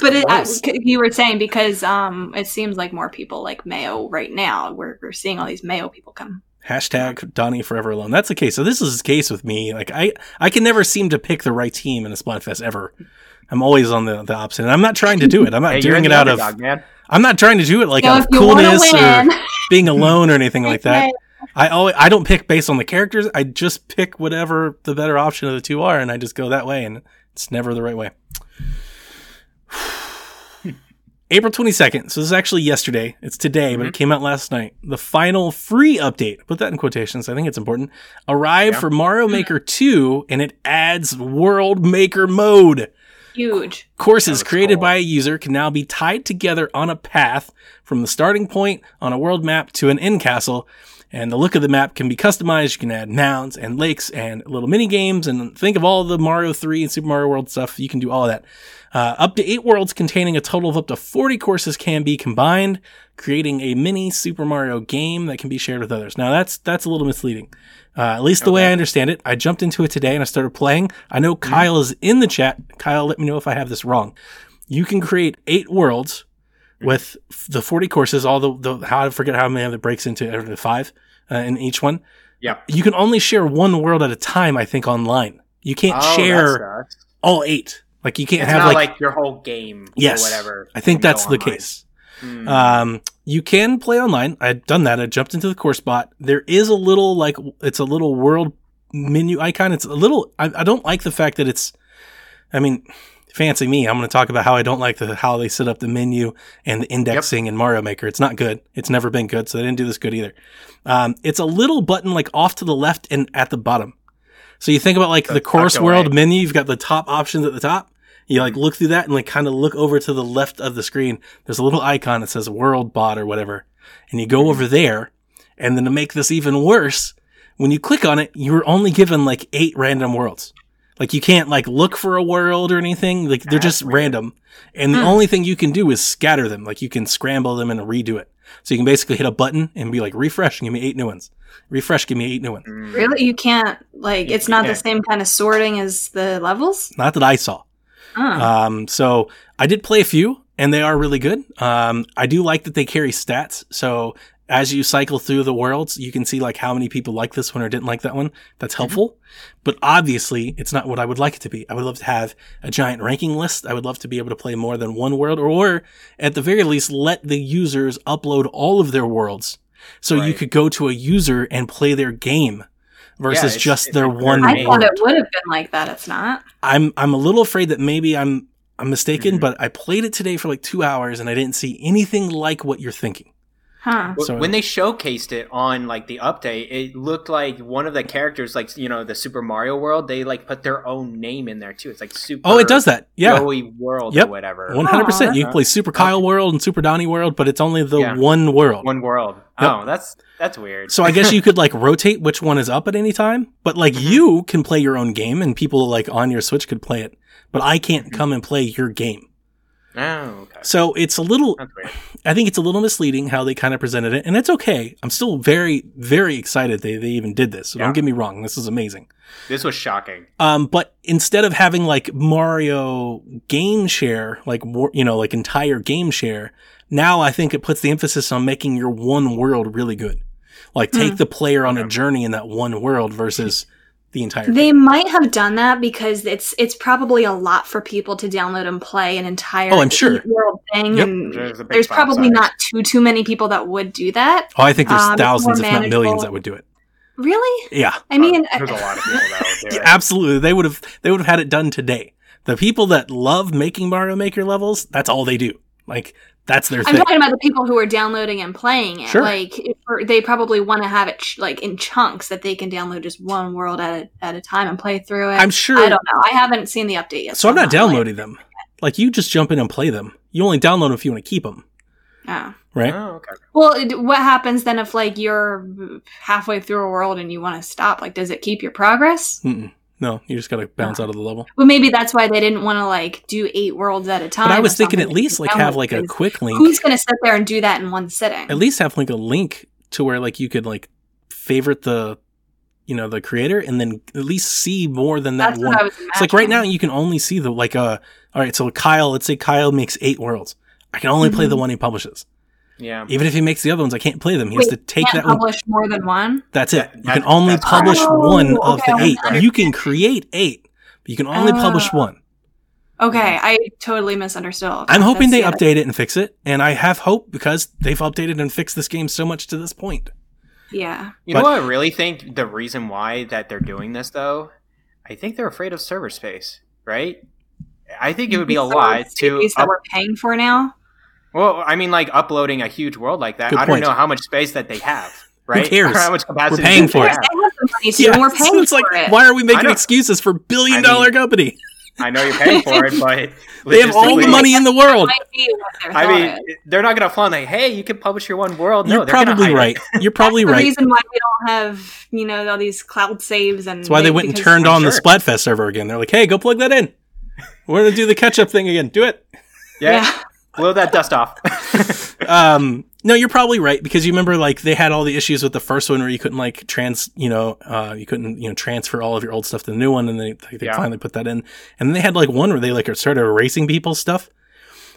But it, uh, you were saying because um, it seems like more people like mayo right now. We're, we're seeing all these mayo people come. Hashtag Donnie forever alone. That's the case. So this is the case with me. Like I, I can never seem to pick the right team in a Splatfest ever. I'm always on the, the opposite. And I'm not trying to do it. I'm not Hey, doing it the out of. underdog, man. I'm not trying to do it like so out of you want coolness or [laughs] being alone or anything like that. [laughs] I always I don't pick based on the characters. I just pick whatever the better option of the two are, and I just go that way. And it's never the right way. April 22nd. So this is actually yesterday. It's today, but it mm-hmm. came out last night. The final free update, put that in quotations. I think it's important. Arrived Yeah. for Mario mm. Maker 2 and it adds World Maker mode. Huge. Courses created cool. by a user can now be tied together on a path from the starting point on a world map to an end castle. And the look of the map can be customized. You can add mounds and lakes and little mini games and think of all the Mario 3 and Super Mario World stuff. You can do all of that. Uh, up to eight worlds containing a total of up to 40 courses can be combined, creating a mini Super Mario game that can be shared with others. Now that's, that's a little misleading. Uh, at least the way I understand it. I jumped into it today and I started playing. I know Kyle is in the chat. Kyle, let me know if I have this wrong. You can create eight worlds with the 40 courses, all the, the how I forget how many of it breaks into every five uh, in each one. Yeah. You can only share one world at a time, I think, online. You can't Oh, share all eight. Like you can't It's have not like, like, your whole game yes, or whatever. I think that's the online. case. Hmm. Um, you can play online. I've done that. I jumped into the course bot. There is a little like it's a little world menu icon. It's a little. I, I don't like the fact that it's. I mean, fancy me. I'm going to talk about how I don't like the how they set up the menu and the indexing in Mario Maker. It's not good. It's never been good. So they didn't do this good either. Um, it's a little button like off to the left and at the bottom. So you think about like the, tucked course world menu. You've got the top options at the top. You like look through that and like kind of look over to the left of the screen. There's a little icon that says World Bot or whatever. And you go over there. And then to make this even worse, when you click on it, you're only given like eight random worlds. Like you can't like look for a world or anything. Like they're That's just weird. random. And the only thing you can do is scatter them. Like you can scramble them and redo it. So you can basically hit a button and be like, refresh give me eight new ones. Refresh, give me eight new ones. Hmm. Really? You can't like You- it's not you the same kind of sorting as the levels? Not that I saw. Oh. Um, so I did play a few, and they are really good. Um, I do like that they carry stats. So as you cycle through the worlds, you can see like how many people like this one or didn't like that one. That's helpful. But obviously, it's not what I would like it to be. I would love to have a giant ranking list. I would love to be able to play more than one world, or, or at the very least, let the users upload all of their worlds. So you could go to a user and play their game versus it's- just it's their one I thought world. it would have been like that. It's not. I'm I'm a little afraid that maybe I'm I'm mistaken, Mhm. but I played it today for like two hours and I didn't see anything like what you're thinking. Huh. So- when they showcased it on like the update, it looked like one of the characters, like you know, the Super Mario World, they like put their own name in there too. It's like Super. Oh, it does that. Yeah. Joey World Yep. or whatever. One hundred percent. You can play Super Kyle World and Super Donnie World, but it's only the Yeah. one world. One World. Yep. Oh, that's that's weird. So I guess you [laughs] could like rotate which one is up at any time, but like Mhm. you can play your own game and people like on your Switch could play it, but I can't come and play your game. Oh, okay. So it's a little I think it's a little misleading how they kind of presented it, and it's okay. I'm still very, very excited they, they even did this. So Yeah. don't get me wrong, this is amazing. This was shocking. Um, but instead of having like Mario game share, like you know, like entire game share, now I think it puts the emphasis on making your one world really good. Like take Hmm. the player on a journey in that one world versus the entire. They game. might have done that because it's it's probably a lot for people to download and play an entire Oh, I'm sure. world thing, Yep. and There's there's probably size. not too too many people that would do that. Oh, I think there's Um, thousands, if not millions, that would do it. Really? Yeah, I mean, there's a lot of people that would [laughs] do it. absolutely. They would have. They would have had it done today. The people that love making Mario Maker levels, that's all they do. Like that's their I'm thing. talking about the people who are downloading and playing it. Sure. Like if- they probably want to have it ch- like in chunks that they can download just one world at a, at a time and play through it. I'm sure. I don't know. I haven't seen the update yet. so I'm not like- downloading them. Like you just jump in and play them. You only download them if you want to keep them, Oh. right? Oh, okay. Well, it- what happens then if like you're halfway through a world and you want to stop? Like, does it keep your progress? Mm-mm. No, you just gotta bounce out of the level. Well, maybe that's why they didn't want to like do eight worlds at a time. But I was thinking at least like have like a quick link. Who's going to sit there and do that in one sitting? At least have like a link to where like you could like favorite the, you know, the creator and then at least see more than that That's one. what I was It's like right now you can only see the like uh all right, so Kyle, let's say Kyle makes eight worlds. I can only play the Mhm. one he publishes. Yeah. Even if he makes the other ones, I can't play them. He has to take Can't that one. publish more than one. That's it. You That- can only that's- publish Oh, one of okay, the eight. right. You can create eight, but you can only uh, publish Oh. one. Okay, I totally misunderstood. I'm that. hoping they That's- update it and fix it, and I have hope because they've updated and fixed this game so much to this point. Yeah. You But- know what I really think the reason why that they're doing this though? I think they're afraid of server space, right? I think it would be a Some of lot to CPUs that up- we're paying for now. Well, I mean, like uploading a huge world like that. Good I don't know how much space that they have. Right? [laughs] cares? Or how much capacity We're paying for it. They have. have the money to, and we're [laughs] so paying it's like, for it. why are we making excuses for billion I dollar company? I know you're paying for it, [laughs] but They have all the money in the world. Might be what their I mean, they're not going to flaunt like, "Hey, you can publish your one world." No, You're they're probably hide it. right. You're probably That's right. The reason why we don't have, you know, all these cloud saves and That's why they went and turned on the. Splatfest server again. They're like, hey, go plug that in. We're gonna do the ketchup thing again. Do it. Yeah, Yeah. Blow that dust off. [laughs] Um, no, you're probably right because you remember like they had all the issues with the first one where you couldn't like trans, you know, uh, you couldn't you know transfer all of your old stuff to the new one, and they like, they Yeah. finally put that in. And then they had like one where they like started erasing people's stuff.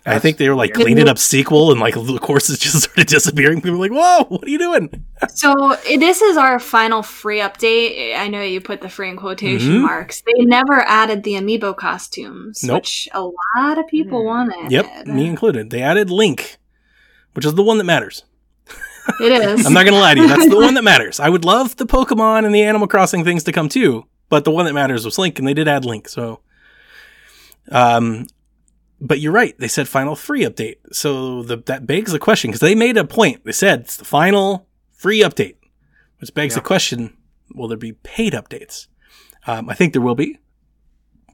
And I think they were like weird. cleaning up SQL and like the courses just [laughs] started disappearing. People were like, "Whoa, what are you doing?" [laughs] So this is our final free update. I know you put the free in quotation Mhm. marks. They never added the amiibo costumes, Nope. which a lot of people Hmm. wanted. Yep, me included. They added Link, which is the one that matters. It [laughs] is. I'm not gonna lie to you. That's the one that matters. I would love the Pokemon and the Animal Crossing things to come too, but the one that matters was Link, and they did add Link. So, um, but you're right. They said final free update. So the, that begs the question because they made a point. They said it's the final free update, which begs the question: Will there be paid updates? Um, I think there will be.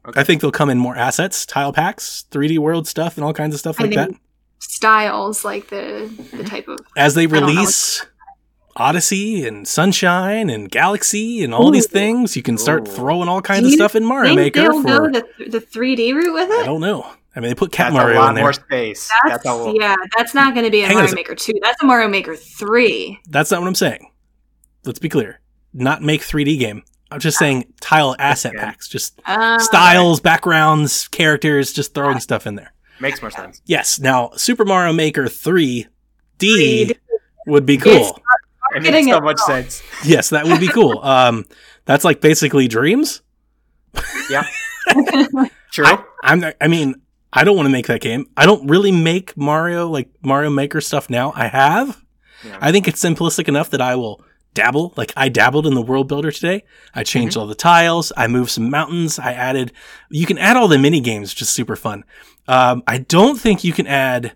Okay. I think they'll come in more assets, tile packs, 3D world stuff, and all kinds of stuff I like that styles, like the the type of. as they I don't know release Odyssey and Sunshine and Galaxy and all these things, you can start Ooh. throwing all kinds Do of stuff in Mario think Maker they'll for go the the 3D route with it? I don't know. I mean, they put Cat That's a Mario lot in there. more space. That's, That's, a yeah, that's not going to be a Hang on a Mario. Maker 2. That's a Mario Maker 3. That's not what I'm saying. Let's be clear. Not make 3D game. I'm just saying tile asset good. packs, just Uh, styles, backgrounds, characters, just throwing stuff in there. makes more sense. Yes. Now, Super Mario Maker 3D 3D. would be It's cool. It Getting makes so much sense. Yes, that would be cool. [laughs] Um, that's like basically dreams. Yeah, [laughs] true. I, I'm I mean, I don't want to make that game. I don't really make Mario like Mario Maker stuff now. I have. Yeah. I think it's simplistic enough that I will dabble. Like I dabbled in the world builder today. I changed Mm-hmm. all the tiles. I moved some mountains. I added. You can add all the mini games, which is super fun. Um, I don't think you can add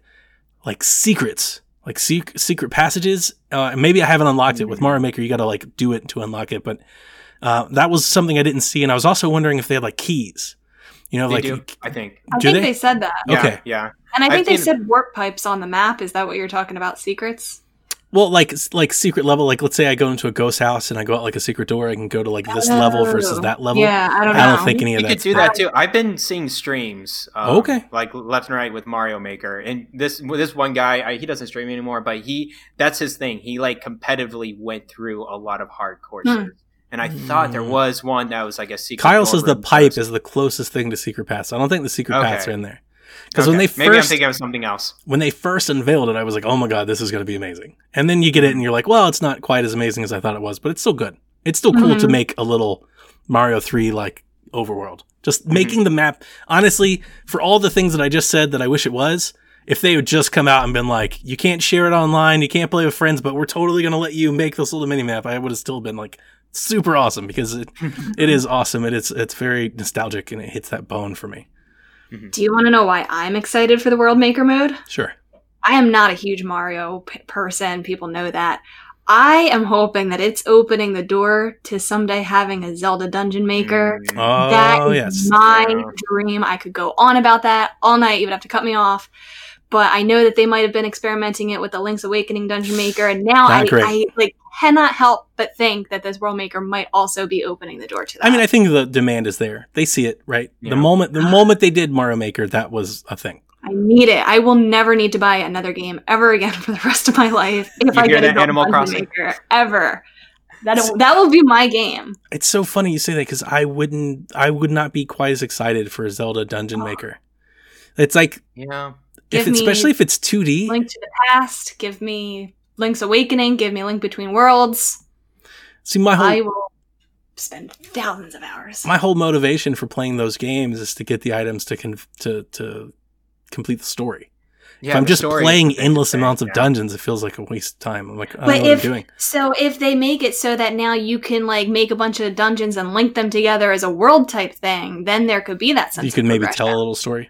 like secrets, like sec- secret passages. Uh, maybe I haven't unlocked it with Mm-hmm. Mario Maker. You got to like do it to unlock it, but. Uh, that was something I didn't see, and I was also wondering if they had like keys. You know, they like do, I think. I think they? they? said that. Yeah, Okay. Yeah. And I I've think they seen- said warp pipes on the map. Is that what you're talking about? Secrets? Well, like like secret level. Like let's say I go into a ghost house and I go out like a secret door. I can go to like this level versus Oh. that level. Yeah, I don't know. I don't think any of You that. could do that too. I've been seeing streams. Um, Okay. Like left and right with Mario Maker, and this this one guy, I, he doesn't stream anymore, but he that's his thing. He like competitively went through a lot of hard courses, Hmm. And I thought there Hmm. was one that was like a secret. Kyle says the pipe first. is the closest thing to secret paths. I don't think the secret Okay. paths are in there. Because when Okay. they maybe I'm first thinking of something else. when they first unveiled it, I was like, oh my god, this is going to be amazing. And then you get it and you're like, well, it's not quite as amazing as I thought it was, but it's still good. It's still cool to Mhm. make a little Mario Three like overworld. Just Mm-hmm. making the map. Honestly, for all the things that I just said that I wish it was. If they had just come out and been like, you can't share it online, you can't play with friends, but we're totally going to let you make this little mini map, I would have still been like super awesome because it, [laughs] it is awesome. and It is, it's very nostalgic and it hits that bone for me. Do you want to know why I'm excited for the World Maker mode? Sure. I am not a huge Mario p- person. People know that. I am hoping that it's opening the door to someday having a Zelda Dungeon Maker. Mm. Oh, That is yes. my dream. I could go on about that all night. You would have to cut me off. But I know that they might have been experimenting it with the Link's Awakening Dungeon Maker, and now I. I like cannot help but think that this World Maker might also be opening the door to that. I mean, I think the demand is there. They see it, right? Yeah. The moment the [sighs] moment they did Mario Maker, that was a thing. I need it. I will never need to buy another game ever again [laughs] for the rest of my life if You I hear get a that, Animal Crossing? Maker ever. That that will be my game. It's so funny you say that because I wouldn't, I would not be quite as excited for a Zelda Oh. Dungeon ah. Maker. It's like Yeah. If Give it's, me especially if it's 2D. Link to the Past. Give me Link's Awakening. Give me Link Between Worlds. See, my whole I will spend thousands of hours. my whole motivation for playing those games is to get the items to con- to to complete the story. Yeah. if I'm just playing endless thing, amounts of yeah. dungeons, it feels like a waste of time. I'm like, I don't But know what if I'm doing. so, if they make it so that now you can like make a bunch of dungeons and link them together as a world type thing, then there could be that sense. You of could maybe tell a little story.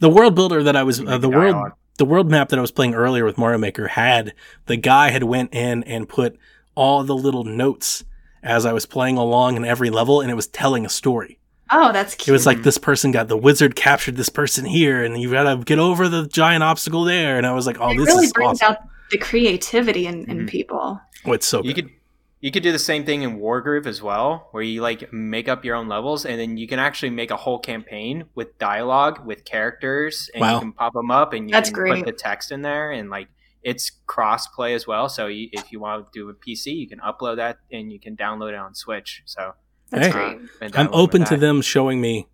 The world builder that I was, uh, the world dialogue. the world map that I was playing earlier with Mario Maker had the guy had went in and put all the little notes as I was playing along in every level, and it was telling a story. Oh, that's cute. It was like this person got the wizard captured this person here, and you got to get over the giant obstacle there. And I was like, oh, it this really is brings awesome. out the creativity in, in Mhm. people. Oh, it's so You good. could you could do the same thing in Wargroove as well, where you like make up your own levels, and then you can actually make a whole campaign with dialogue with characters, and Wow. you can pop them up, and you That's can great. put the text in there, and like it's cross play as well. So you, if you want to do a PC, you can upload that, and you can download it on Switch. So That's Hey. great. I'm open to them showing me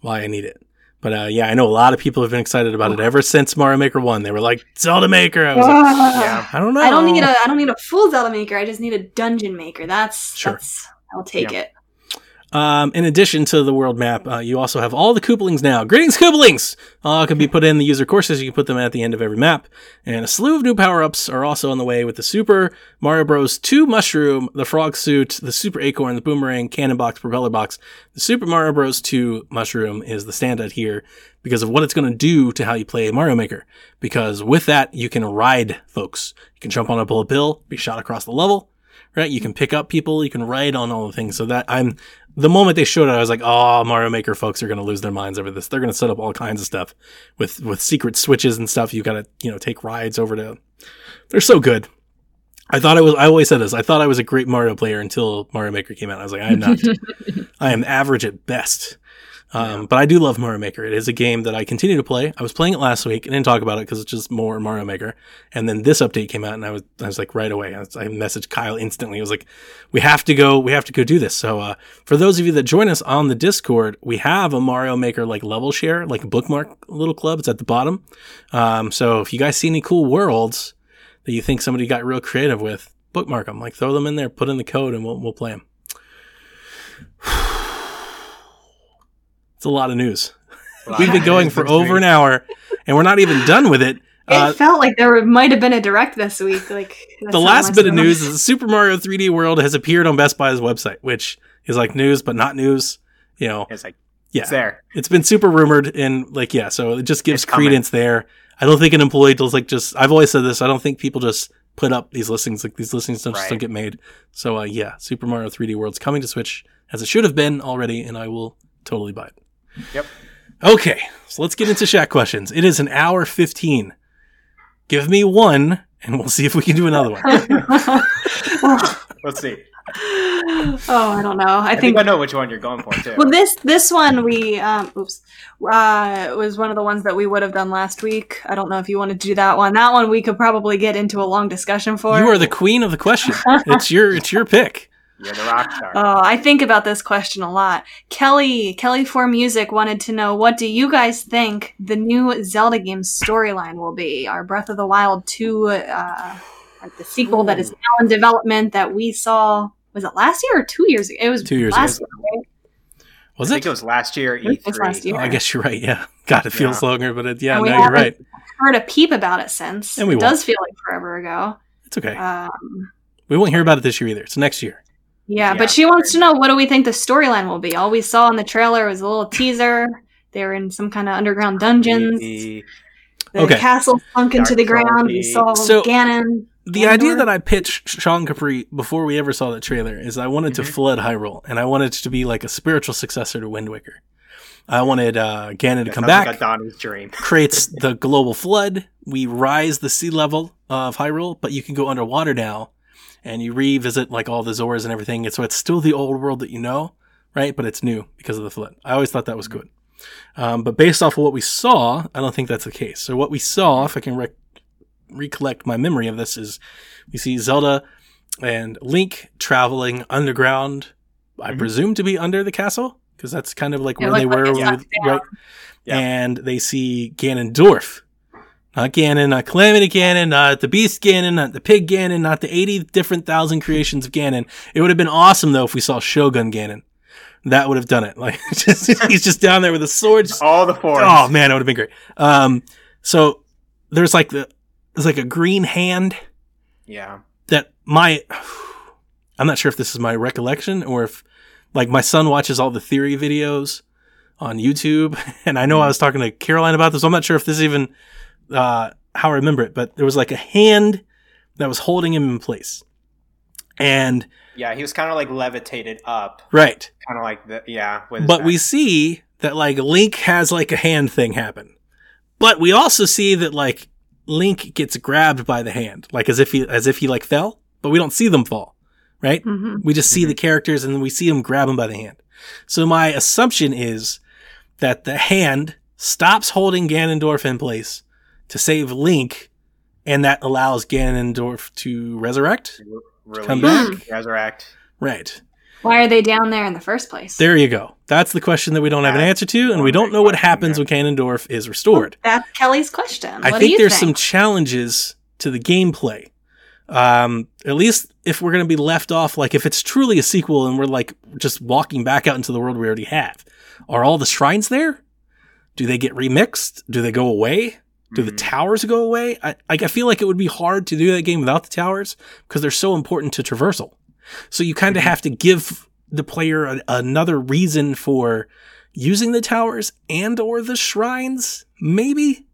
why I need it. But uh, yeah, I know a lot of people have been excited about it ever since Mario Maker One. They were like Zelda Maker. I was like, [laughs] Yeah. I don't know. I don't need a I don't need a full Zelda maker. I just need a dungeon maker. That's Sure. that's I'll take Yeah. it. Um, in addition to the world map, uh, you also have all the Koopalings now. Greetings, Koopalings! Uh, can be put in the user courses. You can put them at the end of every map. And a slew of new power ups are also on the way with the Super Mario Bros. 2 Mushroom, the Frog Suit, the Super Acorn, the Boomerang, Cannon Box, Propeller Box. The Super Mario Bros. 2 Mushroom is the standout here because of what it's going to do to how you play Mario Maker. Because with that, you can ride folks. You can jump on a bullet bill, be shot across the level right? You can pick up people, you can ride on all the things. So that I'm the moment they showed it, I was like, oh, Mario Maker folks are going to lose their minds over this. They're going to set up all kinds of stuff with with secret switches and stuff. You got to you know take rides over to. They're so good. I thought I was. I always said this. I thought I was a great Mario player until Mario Maker came out. I was like, I am not. [laughs] I am average at best. Um, But I do love Mario Maker. It is a game that I continue to play. I was playing it last week. and didn't talk about it because it's just more Mario Maker. And then this update came out, and I was I was like right away. I, was, I messaged Kyle instantly. I was like, "We have to go. We have to go do this." So uh, for those of you that join us on the Discord, we have a Mario Maker like level share, like a bookmark little club. It's at the bottom. Um, so if you guys see any cool worlds that you think somebody got real creative with, bookmark them. Like throw them in there, put in the code, and we'll we'll play them. It's a lot of news. We've been going [laughs] for over an hour, and we're not even done with it. It Uh, felt like there might have been a direct this week. Like the last bit of news [laughs] is Super Mario 3D World has appeared on Best Buy's website, which is like news but not news. You know, It's like Yeah. it's there. it's been super rumored and like yeah, so it just gives It's coming. credence there. I don't think an employee does like just. I've always said this. I don't think people just put up these listings like these listings don't just don't get made. So uh, yeah, Super Mario 3D World's coming to Switch as it should have been already, and I will totally buy it. Yep. Okay, so let's get into Shack questions. It is an hour 15. Give me one, and we'll see if we can do another one. [laughs] Let's see. oh, I don't know. I, I, think, think I know which one you're going for too. well this this one we um oops uh was one of the ones that we would have done last week. I don't know if you wanted to do that one. That one we could probably get into a long discussion for. You are the queen of the question. It's your it's your pick. You're the rock star. Oh, I think about this question a lot. Kelly, Kelly for Music wanted to know what do you guys think the new Zelda game storyline will be? Our Breath of the Wild 2 uh like the sequel that is now in development that we saw was it last year or 2 years ago? It was Two years last ago. year, right? Was I it? think it was last year at I think it was E3. last year. Oh, I guess you're right. Yeah. God, it feels Yeah. longer, but it, yeah, no, you're haven't- right. Heard a peep about it since. And we it won't. does feel like forever ago. It's okay. Um we won't hear about it this year either. It's next year. Yeah, Yeah, but she wants to know what do we think the storyline will be? All we saw in the trailer was a little teaser. They were in some kind of underground dungeons. The- The Okay. castle sunk into the ground. We saw So- Ganon. The Ganondorf? idea that I pitched Sean Capri before we ever saw the trailer is I wanted to Mhm. flood Hyrule, and I wanted it to be like a spiritual successor to Wind Waker. I wanted uh, Ganon to come back, Like a Donnie's dream. [laughs] creates [laughs] the global flood. We rise the sea level of Hyrule, but you can go underwater now, and you revisit like all the Zoras and everything. And so it's still the old world that you know, right? But it's new because of the flood. I always thought that was good. Um, but based off of what we saw, I don't think that's the case. So what we saw, if I can rec- recollect my memory of this, is we see Zelda and Link traveling underground. I Mhm. presume to be under the castle because that's kind of like It where they looked like were, it's when up we- down. right? Yeah. And they see Ganondorf, not Ganon, not Calamity Ganon, not the Beast Ganon, not the Pig Ganon, not the eighty different thousand creations of Ganon. It would have been awesome though if we saw Shogun Ganon. That would have done it. [laughs] Like just, he's just down there with a sword. just- All the forms. Oh man, it would have been great. Um, so there's like the there's like a green hand Yeah. that my I'm not sure if this is my recollection or if like my son watches all the theory videos on YouTube [laughs] and I know I was talking to Caroline about this. I'm not sure if this is even uh, how I remember it, but there was like a hand that was holding him in place. And Yeah, he was kind of like levitated up, right, kind of like the yeah. With his but we see that like Link has like a hand thing happen, but we also see that like Link gets grabbed by the hand, like as if he as if he like fell, but we don't see them fall, right? hmm We just see the characters and we see him grab him by the hand. So my assumption is that the hand stops holding Ganondorf in place to save Link, and that allows Ganondorf to resurrect. Release, come back. resurrect. Right. Why are they down there in the first place? There you go. That's the question that we don't have an answer to, and we don't know what happens yeah. when Ganondorf is restored. That's Kelly's question. I What do think you there's some challenges to the gameplay. Um, at least if we're going to be left off, like if it's truly a sequel and we're like just walking back out into the world we already have, are all the shrines there? Do they get remixed? Do they go away? Do the Mhm. towers go away? I, I feel like it would be hard to do that game without the towers because they're so important to traversal. So you kind of Mhm. have to give the player a, another reason for using the towers and or the shrines, maybe.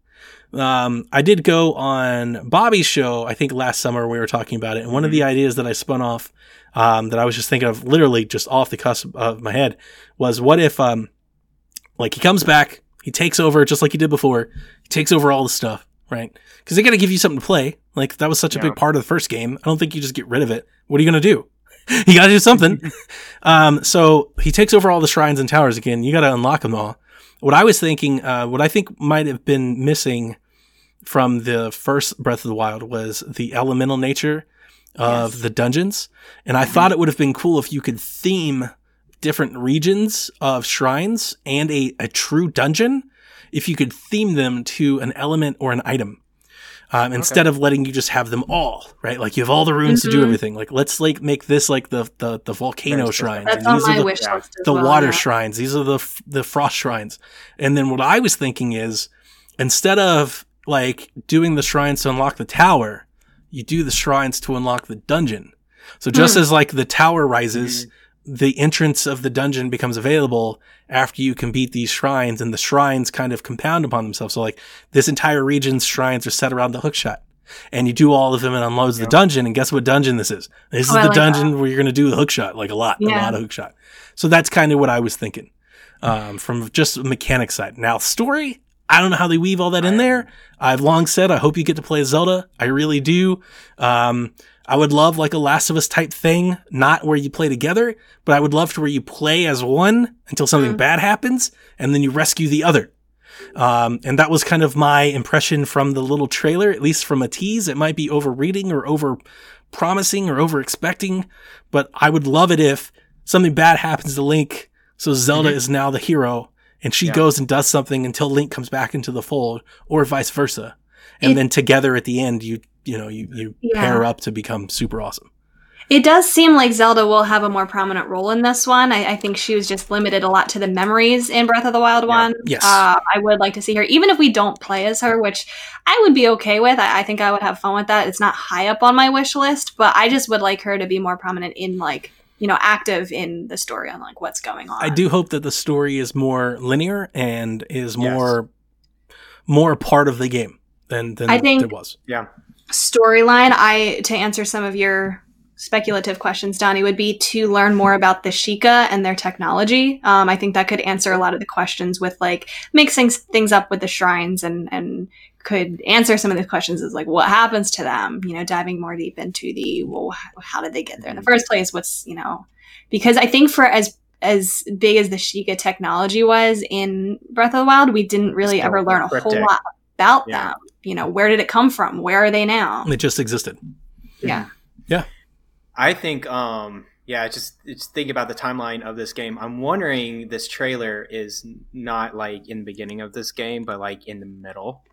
Um, I did go on Bobby's show, I think last summer we were talking about it. And one of the ideas that I spun off, um, that I was just thinking of literally just off the cusp of my head was what if, um, like he comes back, he takes over just like he did before, he takes over all the stuff, right? Cause they got to give you something to play. Like that was such a big part of the first game. I don't think you just get rid of it. What are you to do? [laughs] you got to do something. [laughs] um, so he takes over all the shrines and towers again. You got to unlock them all. What I was thinking, uh, what I think might have been missing from the first Breath of the Wild was the elemental nature of Yes. the dungeons. And I thought it would have been cool if you could theme different regions of shrines and a, a true dungeon if you could theme them to an element or an item. Um, instead of letting you just have them all, right? Like you have all the runes to do Mhm. everything. Like let's like make this like the the, the volcano Very shrines. That's and on these are my the, wish list the well, water yeah. shrines. These are the the frost shrines. And then what I was thinking is instead of like doing the shrines to unlock the tower, you do the shrines to unlock the dungeon. So just Hmm. as like the tower rises, the entrance of the dungeon becomes available after you can beat these shrines and the shrines kind of compound upon themselves. So like this entire region's shrines are set around the hookshot. And you do all of them and unloads the dungeon. And guess what dungeon this is? This is Oh, I the like dungeon where you're going to do the hookshot, like a lot, a lot of hookshot. So that's kind of what I was thinking um, from just the mechanic side. Now, story, I don't know how they weave all that in there. I've long said I hope you get to play Zelda. I really do. Um, I would love like a Last of Us type thing, not where you play together, but I would love to where you play as one until something Mhm. bad happens and then you rescue the other. Um, and that was kind of my impression from the little trailer, at least from a tease. It might be overreading or over promising or over expecting, but I would love it if something bad happens to Link. So Zelda Mhm. is now the hero and she Yeah. goes and does something until Link comes back into the fold or vice versa. And It- then together at the end, you, you know, you, you Yeah. pair up to become super awesome. It does seem like Zelda will have a more prominent role in this one. I, I think she was just limited a lot to the memories in Breath of the Wild Yeah. one. Yes. Uh, I would like to see her, even if we don't play as her, which I would be okay with. I, I think I would have fun with that. It's not high up on my wish list, but I just would like her to be more prominent in, like, you know, active in the story on like what's going on. I do hope that the story is more linear and is Yes. more, more part of the game than, than I think- it was. Yeah. Storyline i to answer some of your speculative questions donnie would be to learn more about the Sheikah and their technology. Um, i think that could answer a lot of the questions with like mixing things up with the shrines and and could answer some of the questions is like what happens to them you know diving more deep into the well how did they get there in the first place? What's you know because i think for as as big as the Sheikah technology was in Breath of the Wild, we didn't really Still ever learn a whole lot about Yeah. them. You know, where did it come from? Where are they now? It just existed. Yeah. Yeah. I think, um, yeah, just just think about the timeline of this game. I'm wondering this trailer is not like in the beginning of this game, but like in the middle,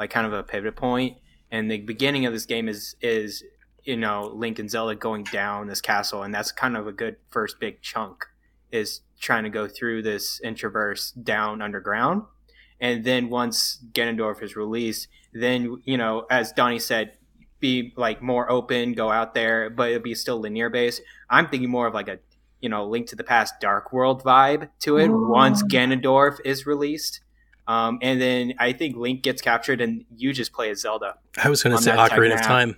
like kind of a pivot point. And the beginning of this game is is you know Link and Zelda going down this castle, and that's kind of a good first big chunk is trying to go through this intraverse down underground. And then once Ganondorf is released, then you know, as Donnie said, be like more open, go out there, but it'll be still linear based. I'm thinking more of like a you know Link to the Past Dark World vibe to it Ooh. once Ganondorf is released. Um, and then I think Link gets captured, and you just play as Zelda. I was going to say Ocarina of Time.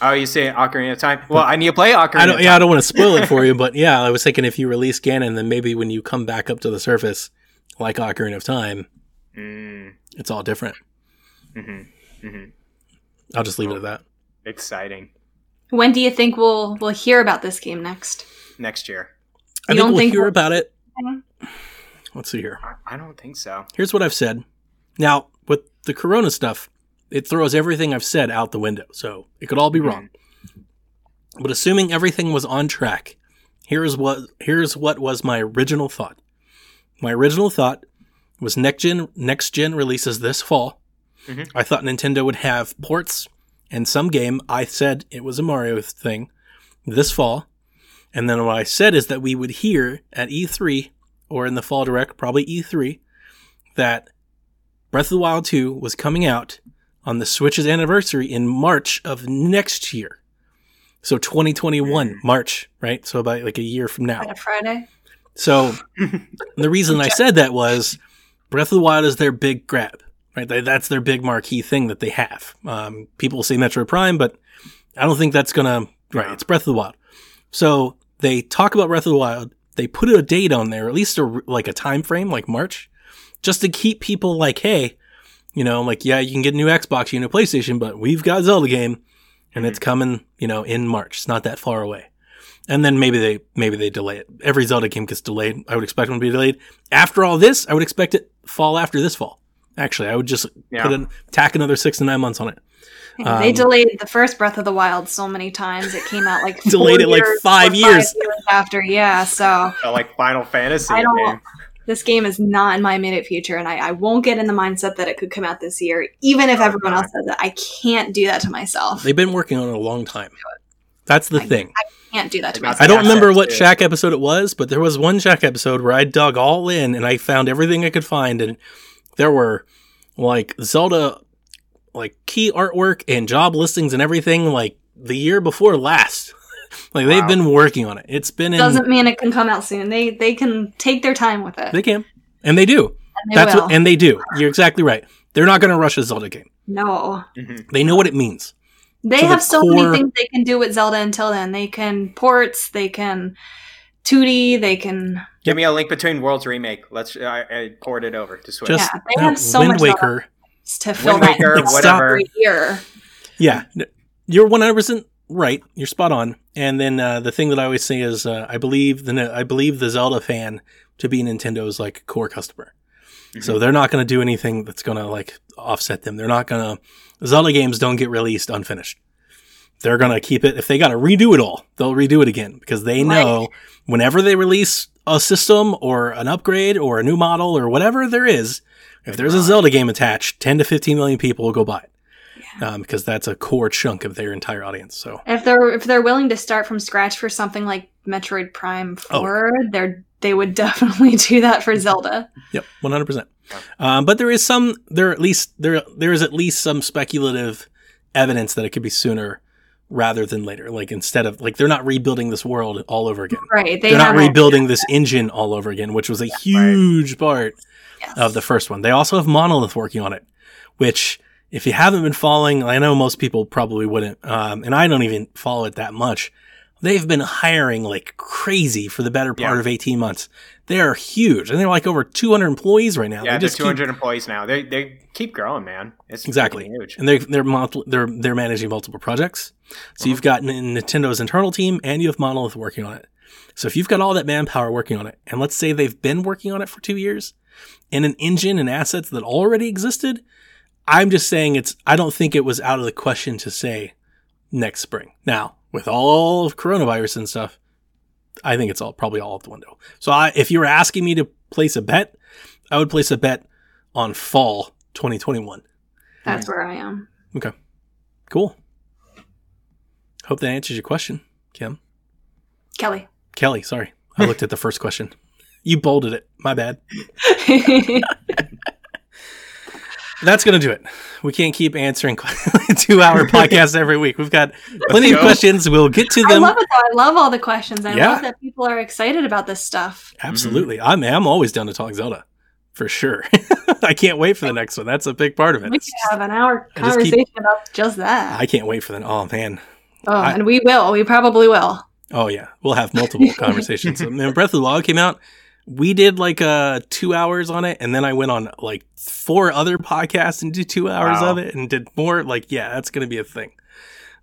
Oh, you say Ocarina of Time? Well, I need to play Ocarina. I don't. of Yeah, I don't want to spoil it for you, [laughs] but yeah, I was thinking if you release Ganon, then maybe when you come back up to the surface, like Ocarina of Time, Mm, it's all different. hmm hmm I'll just leave it at that. Exciting. When do you think we'll we'll hear about this game next? Next year. I think don't we'll think hear we'll- about it. Let's see here. I, I don't think so. Here's what I've said. Now, with the Corona stuff, it throws everything I've said out the window, so it could all be wrong. But assuming everything was on track, here's what here's what was my original thought. My original thought was next gen next gen releases this fall. Mhm. I thought Nintendo would have ports and some game. I said it was a Mario thing this fall. And then what I said is that we would hear at E3 or in the fall direct, probably E3, that Breath of the Wild 2 was coming out on the Switch's anniversary in March of next year. So 2021, March, right? So about like a year from now. A Friday? So [laughs] the reason I said that was Breath of the Wild is their big grab, right? They- That's their big marquee thing that they have. Um, people say Metroid Prime, but I don't think that's gonna right. It's Breath of the Wild. So they talk about Breath of the Wild. They put a date on there, at least a, like a time frame, like March, just to keep people like, hey, you know, like yeah, you can get a new Xbox, you can get a PlayStation, but we've got Zelda game, and it's coming, you know, in March. It's not that far away. And then maybe they maybe they delay it. Every Zelda game gets delayed. I would expect them to be delayed. After all this, I would expect it fall after this fall. Actually, I would just Yeah. put an tack another six to nine months on it. Yeah, they Um, delayed the first Breath of the Wild so many times. It came out like [laughs] Delayed four it like years five or years. after. Yeah, so like Final Fantasy. I don't- game. this game is not in my immediate future, and I, I won't get in the mindset that it could come out this year, even if Oh, everyone God. else says it. I can't do that to myself. They've been working on it a long time. That's the I- thing. I can't do that to That's myself. I don't remember what it. Shack episode it was, but there was one Shack episode where I dug all in and I found everything I could find, and there were like Zelda, like key artwork and job listings and everything like the year before last. [laughs] like they've been working on it. It's been in. Doesn't mean it can come out soon. They they can take their time with it. They can, and they do. and they That's will. what, and they do. You're exactly right. They're not going to rush a Zelda game. no, Mhm. They know what it means. They To the have so core- many things they can do with Zelda until then. They can ports. They can 2D. They can Give me a link between Worlds remake. Let's. I, I poured it over to Switch. Just Yeah, they have so Wind much Zelda. Waker. to fill Wind Waker, Stop. whatever. year. Yeah, you're 100 percent right. You're spot on. And then uh, the thing that I always say is, uh, I believe the I believe the Zelda fan to be Nintendo's like core customer. So they're not going to do anything that's going to like offset them. They're not going to. Zelda games don't get released unfinished. They're going to keep it. If they got to redo it all, they'll redo it again because they know whenever they release a system or an upgrade or a new model or whatever there is, if there's a Zelda game attached, 10 to 15 million people will go buy it. Um, because that's a core chunk of their entire audience. So If they're if they're willing to start from scratch for something like Metroid Prime Oh. Four, they're they would [laughs] definitely do that for Zelda. Yep, one hundred percent. Um, but there is some there at least there there is at least some speculative evidence that it could be sooner rather than later. Like instead of like they're not rebuilding this world all over again. Right? They are not rebuilding this engine all over again, which was a huge part Yes. of the first one. They also have Monolith working on it, which if you haven't been following, I know most people probably wouldn't, um, and I don't even follow it that much. They've been hiring like crazy for the better part Yeah. of 18 months. They are huge, and they're like over 200 employees right now. Yeah, they just keep- 200 employees now. They they keep growing, man. It's Exactly. huge. and they're they're they're they're managing multiple projects. So Uh-huh. you've got Nintendo's internal team, and you have Monolith working on it. So if you've got all that manpower working on it, and let's say they've been working on it for two years, and an engine and assets that already existed, I'm just saying it's. I don't think it was out of the question to say next spring. Now with all of coronavirus and stuff, I think it's all probably all out the window. So I, if you were asking me to place a bet, I would place a bet on fall 2021. That's where I am. Okay. Cool. Hope that answers your question, Kim. Kelly. Kelly, sorry. I looked at the first question. You bolded it. My bad. [laughs] That's going to do it. We can't keep answering [laughs] two hour [laughs] podcasts every week. We've got plenty of go. questions. We'll get to them. I love it though. I love all the questions. I Yeah. love that people are excited about this stuff. Absolutely. Mm-hmm. I'm, I'm always down to talk Zelda for sure. [laughs] I can't wait for the next one. That's a big part of it. We could have an hour I just keep- conversation about just that. I can't wait for the. Oh man. oh, I- and we will. We probably will. Oh yeah, we'll have multiple conversations. And Breath of the Wild came out. We did like uh two hours on it, and then I went on like four other podcasts and did two hours Wow. of it, and did more. Like yeah, that's gonna be a thing.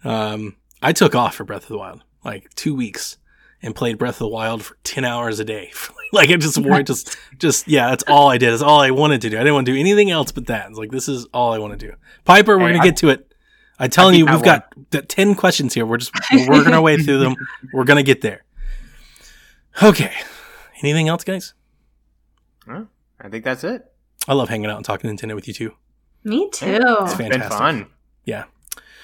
Um, I took off for Breath of the Wild like two weeks and played Breath of the Wild for ten hours a day. [laughs] like it just wore just just yeah, that's all I did. That's all I wanted to do. I didn't want to do anything else but that. It's like this is all I want to do. Piper, we're Hey, gonna I- get to it. I'm telling I you, we've got the ten questions here. We're just we're working our way through them. [laughs] We're gonna get there. Okay. Anything else, guys? I think that's it. I love hanging out and talking Nintendo with you too. Me too. It's fantastic. Been fun. Yeah.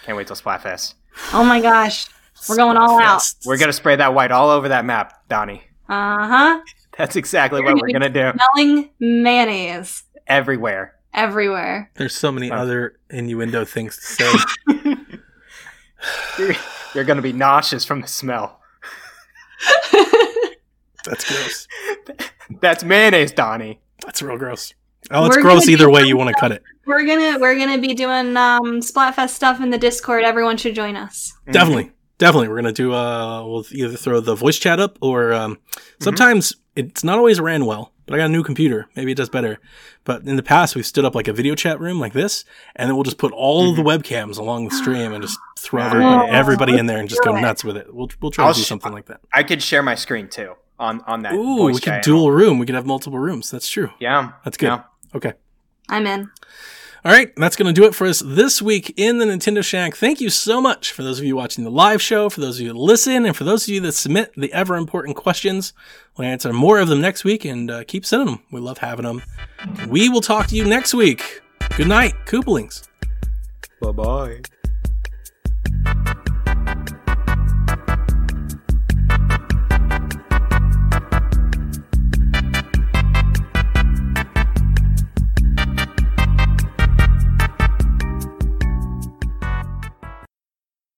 Can't wait till Splatfest. Oh my gosh. We're going all out. We're gonna spray that white all over that map, Donnie. Uh huh. That's exactly You're what we're gonna gonna do. Smelling mayonnaise Everywhere. everywhere. There's so many Oh. other innuendo things to say. [laughs] You're, you're gonna be nauseous from the smell. [laughs] That's gross. [laughs] That's mayonnaise, Donnie. That's real gross. Oh, it's We're gross either way you want to cut it. we're gonna we're gonna be doing um Splatfest stuff in the Discord. Everyone should join us. Mm-hmm. Definitely. Definitely. We're going to do, uh, we'll either throw the voice chat up or, um, sometimes it's not always ran well, but I got a new computer. Maybe it does better. But in the past, we've stood up like a video chat room like this, and then we'll just put all of the webcams along the stream and just throw everybody, Oh, everybody in there and just do go it. nuts with it. We'll, we'll try I'll to do sh- something like that. I could share my screen too on on that. Ooh, voice we could chat. dual room. We could have multiple rooms. That's true. Yeah, That's good. Yeah. Okay. I'm in. All right, that's going to do it for us this week in the Nintendo Shack. Thank you so much for those of you watching the live show, for those of you that listen, and for those of you that submit the ever important questions. We'll answer more of them next week and uh, keep sending them. We love having them. We will talk to you next week. Good night, Koopalings. Bye bye.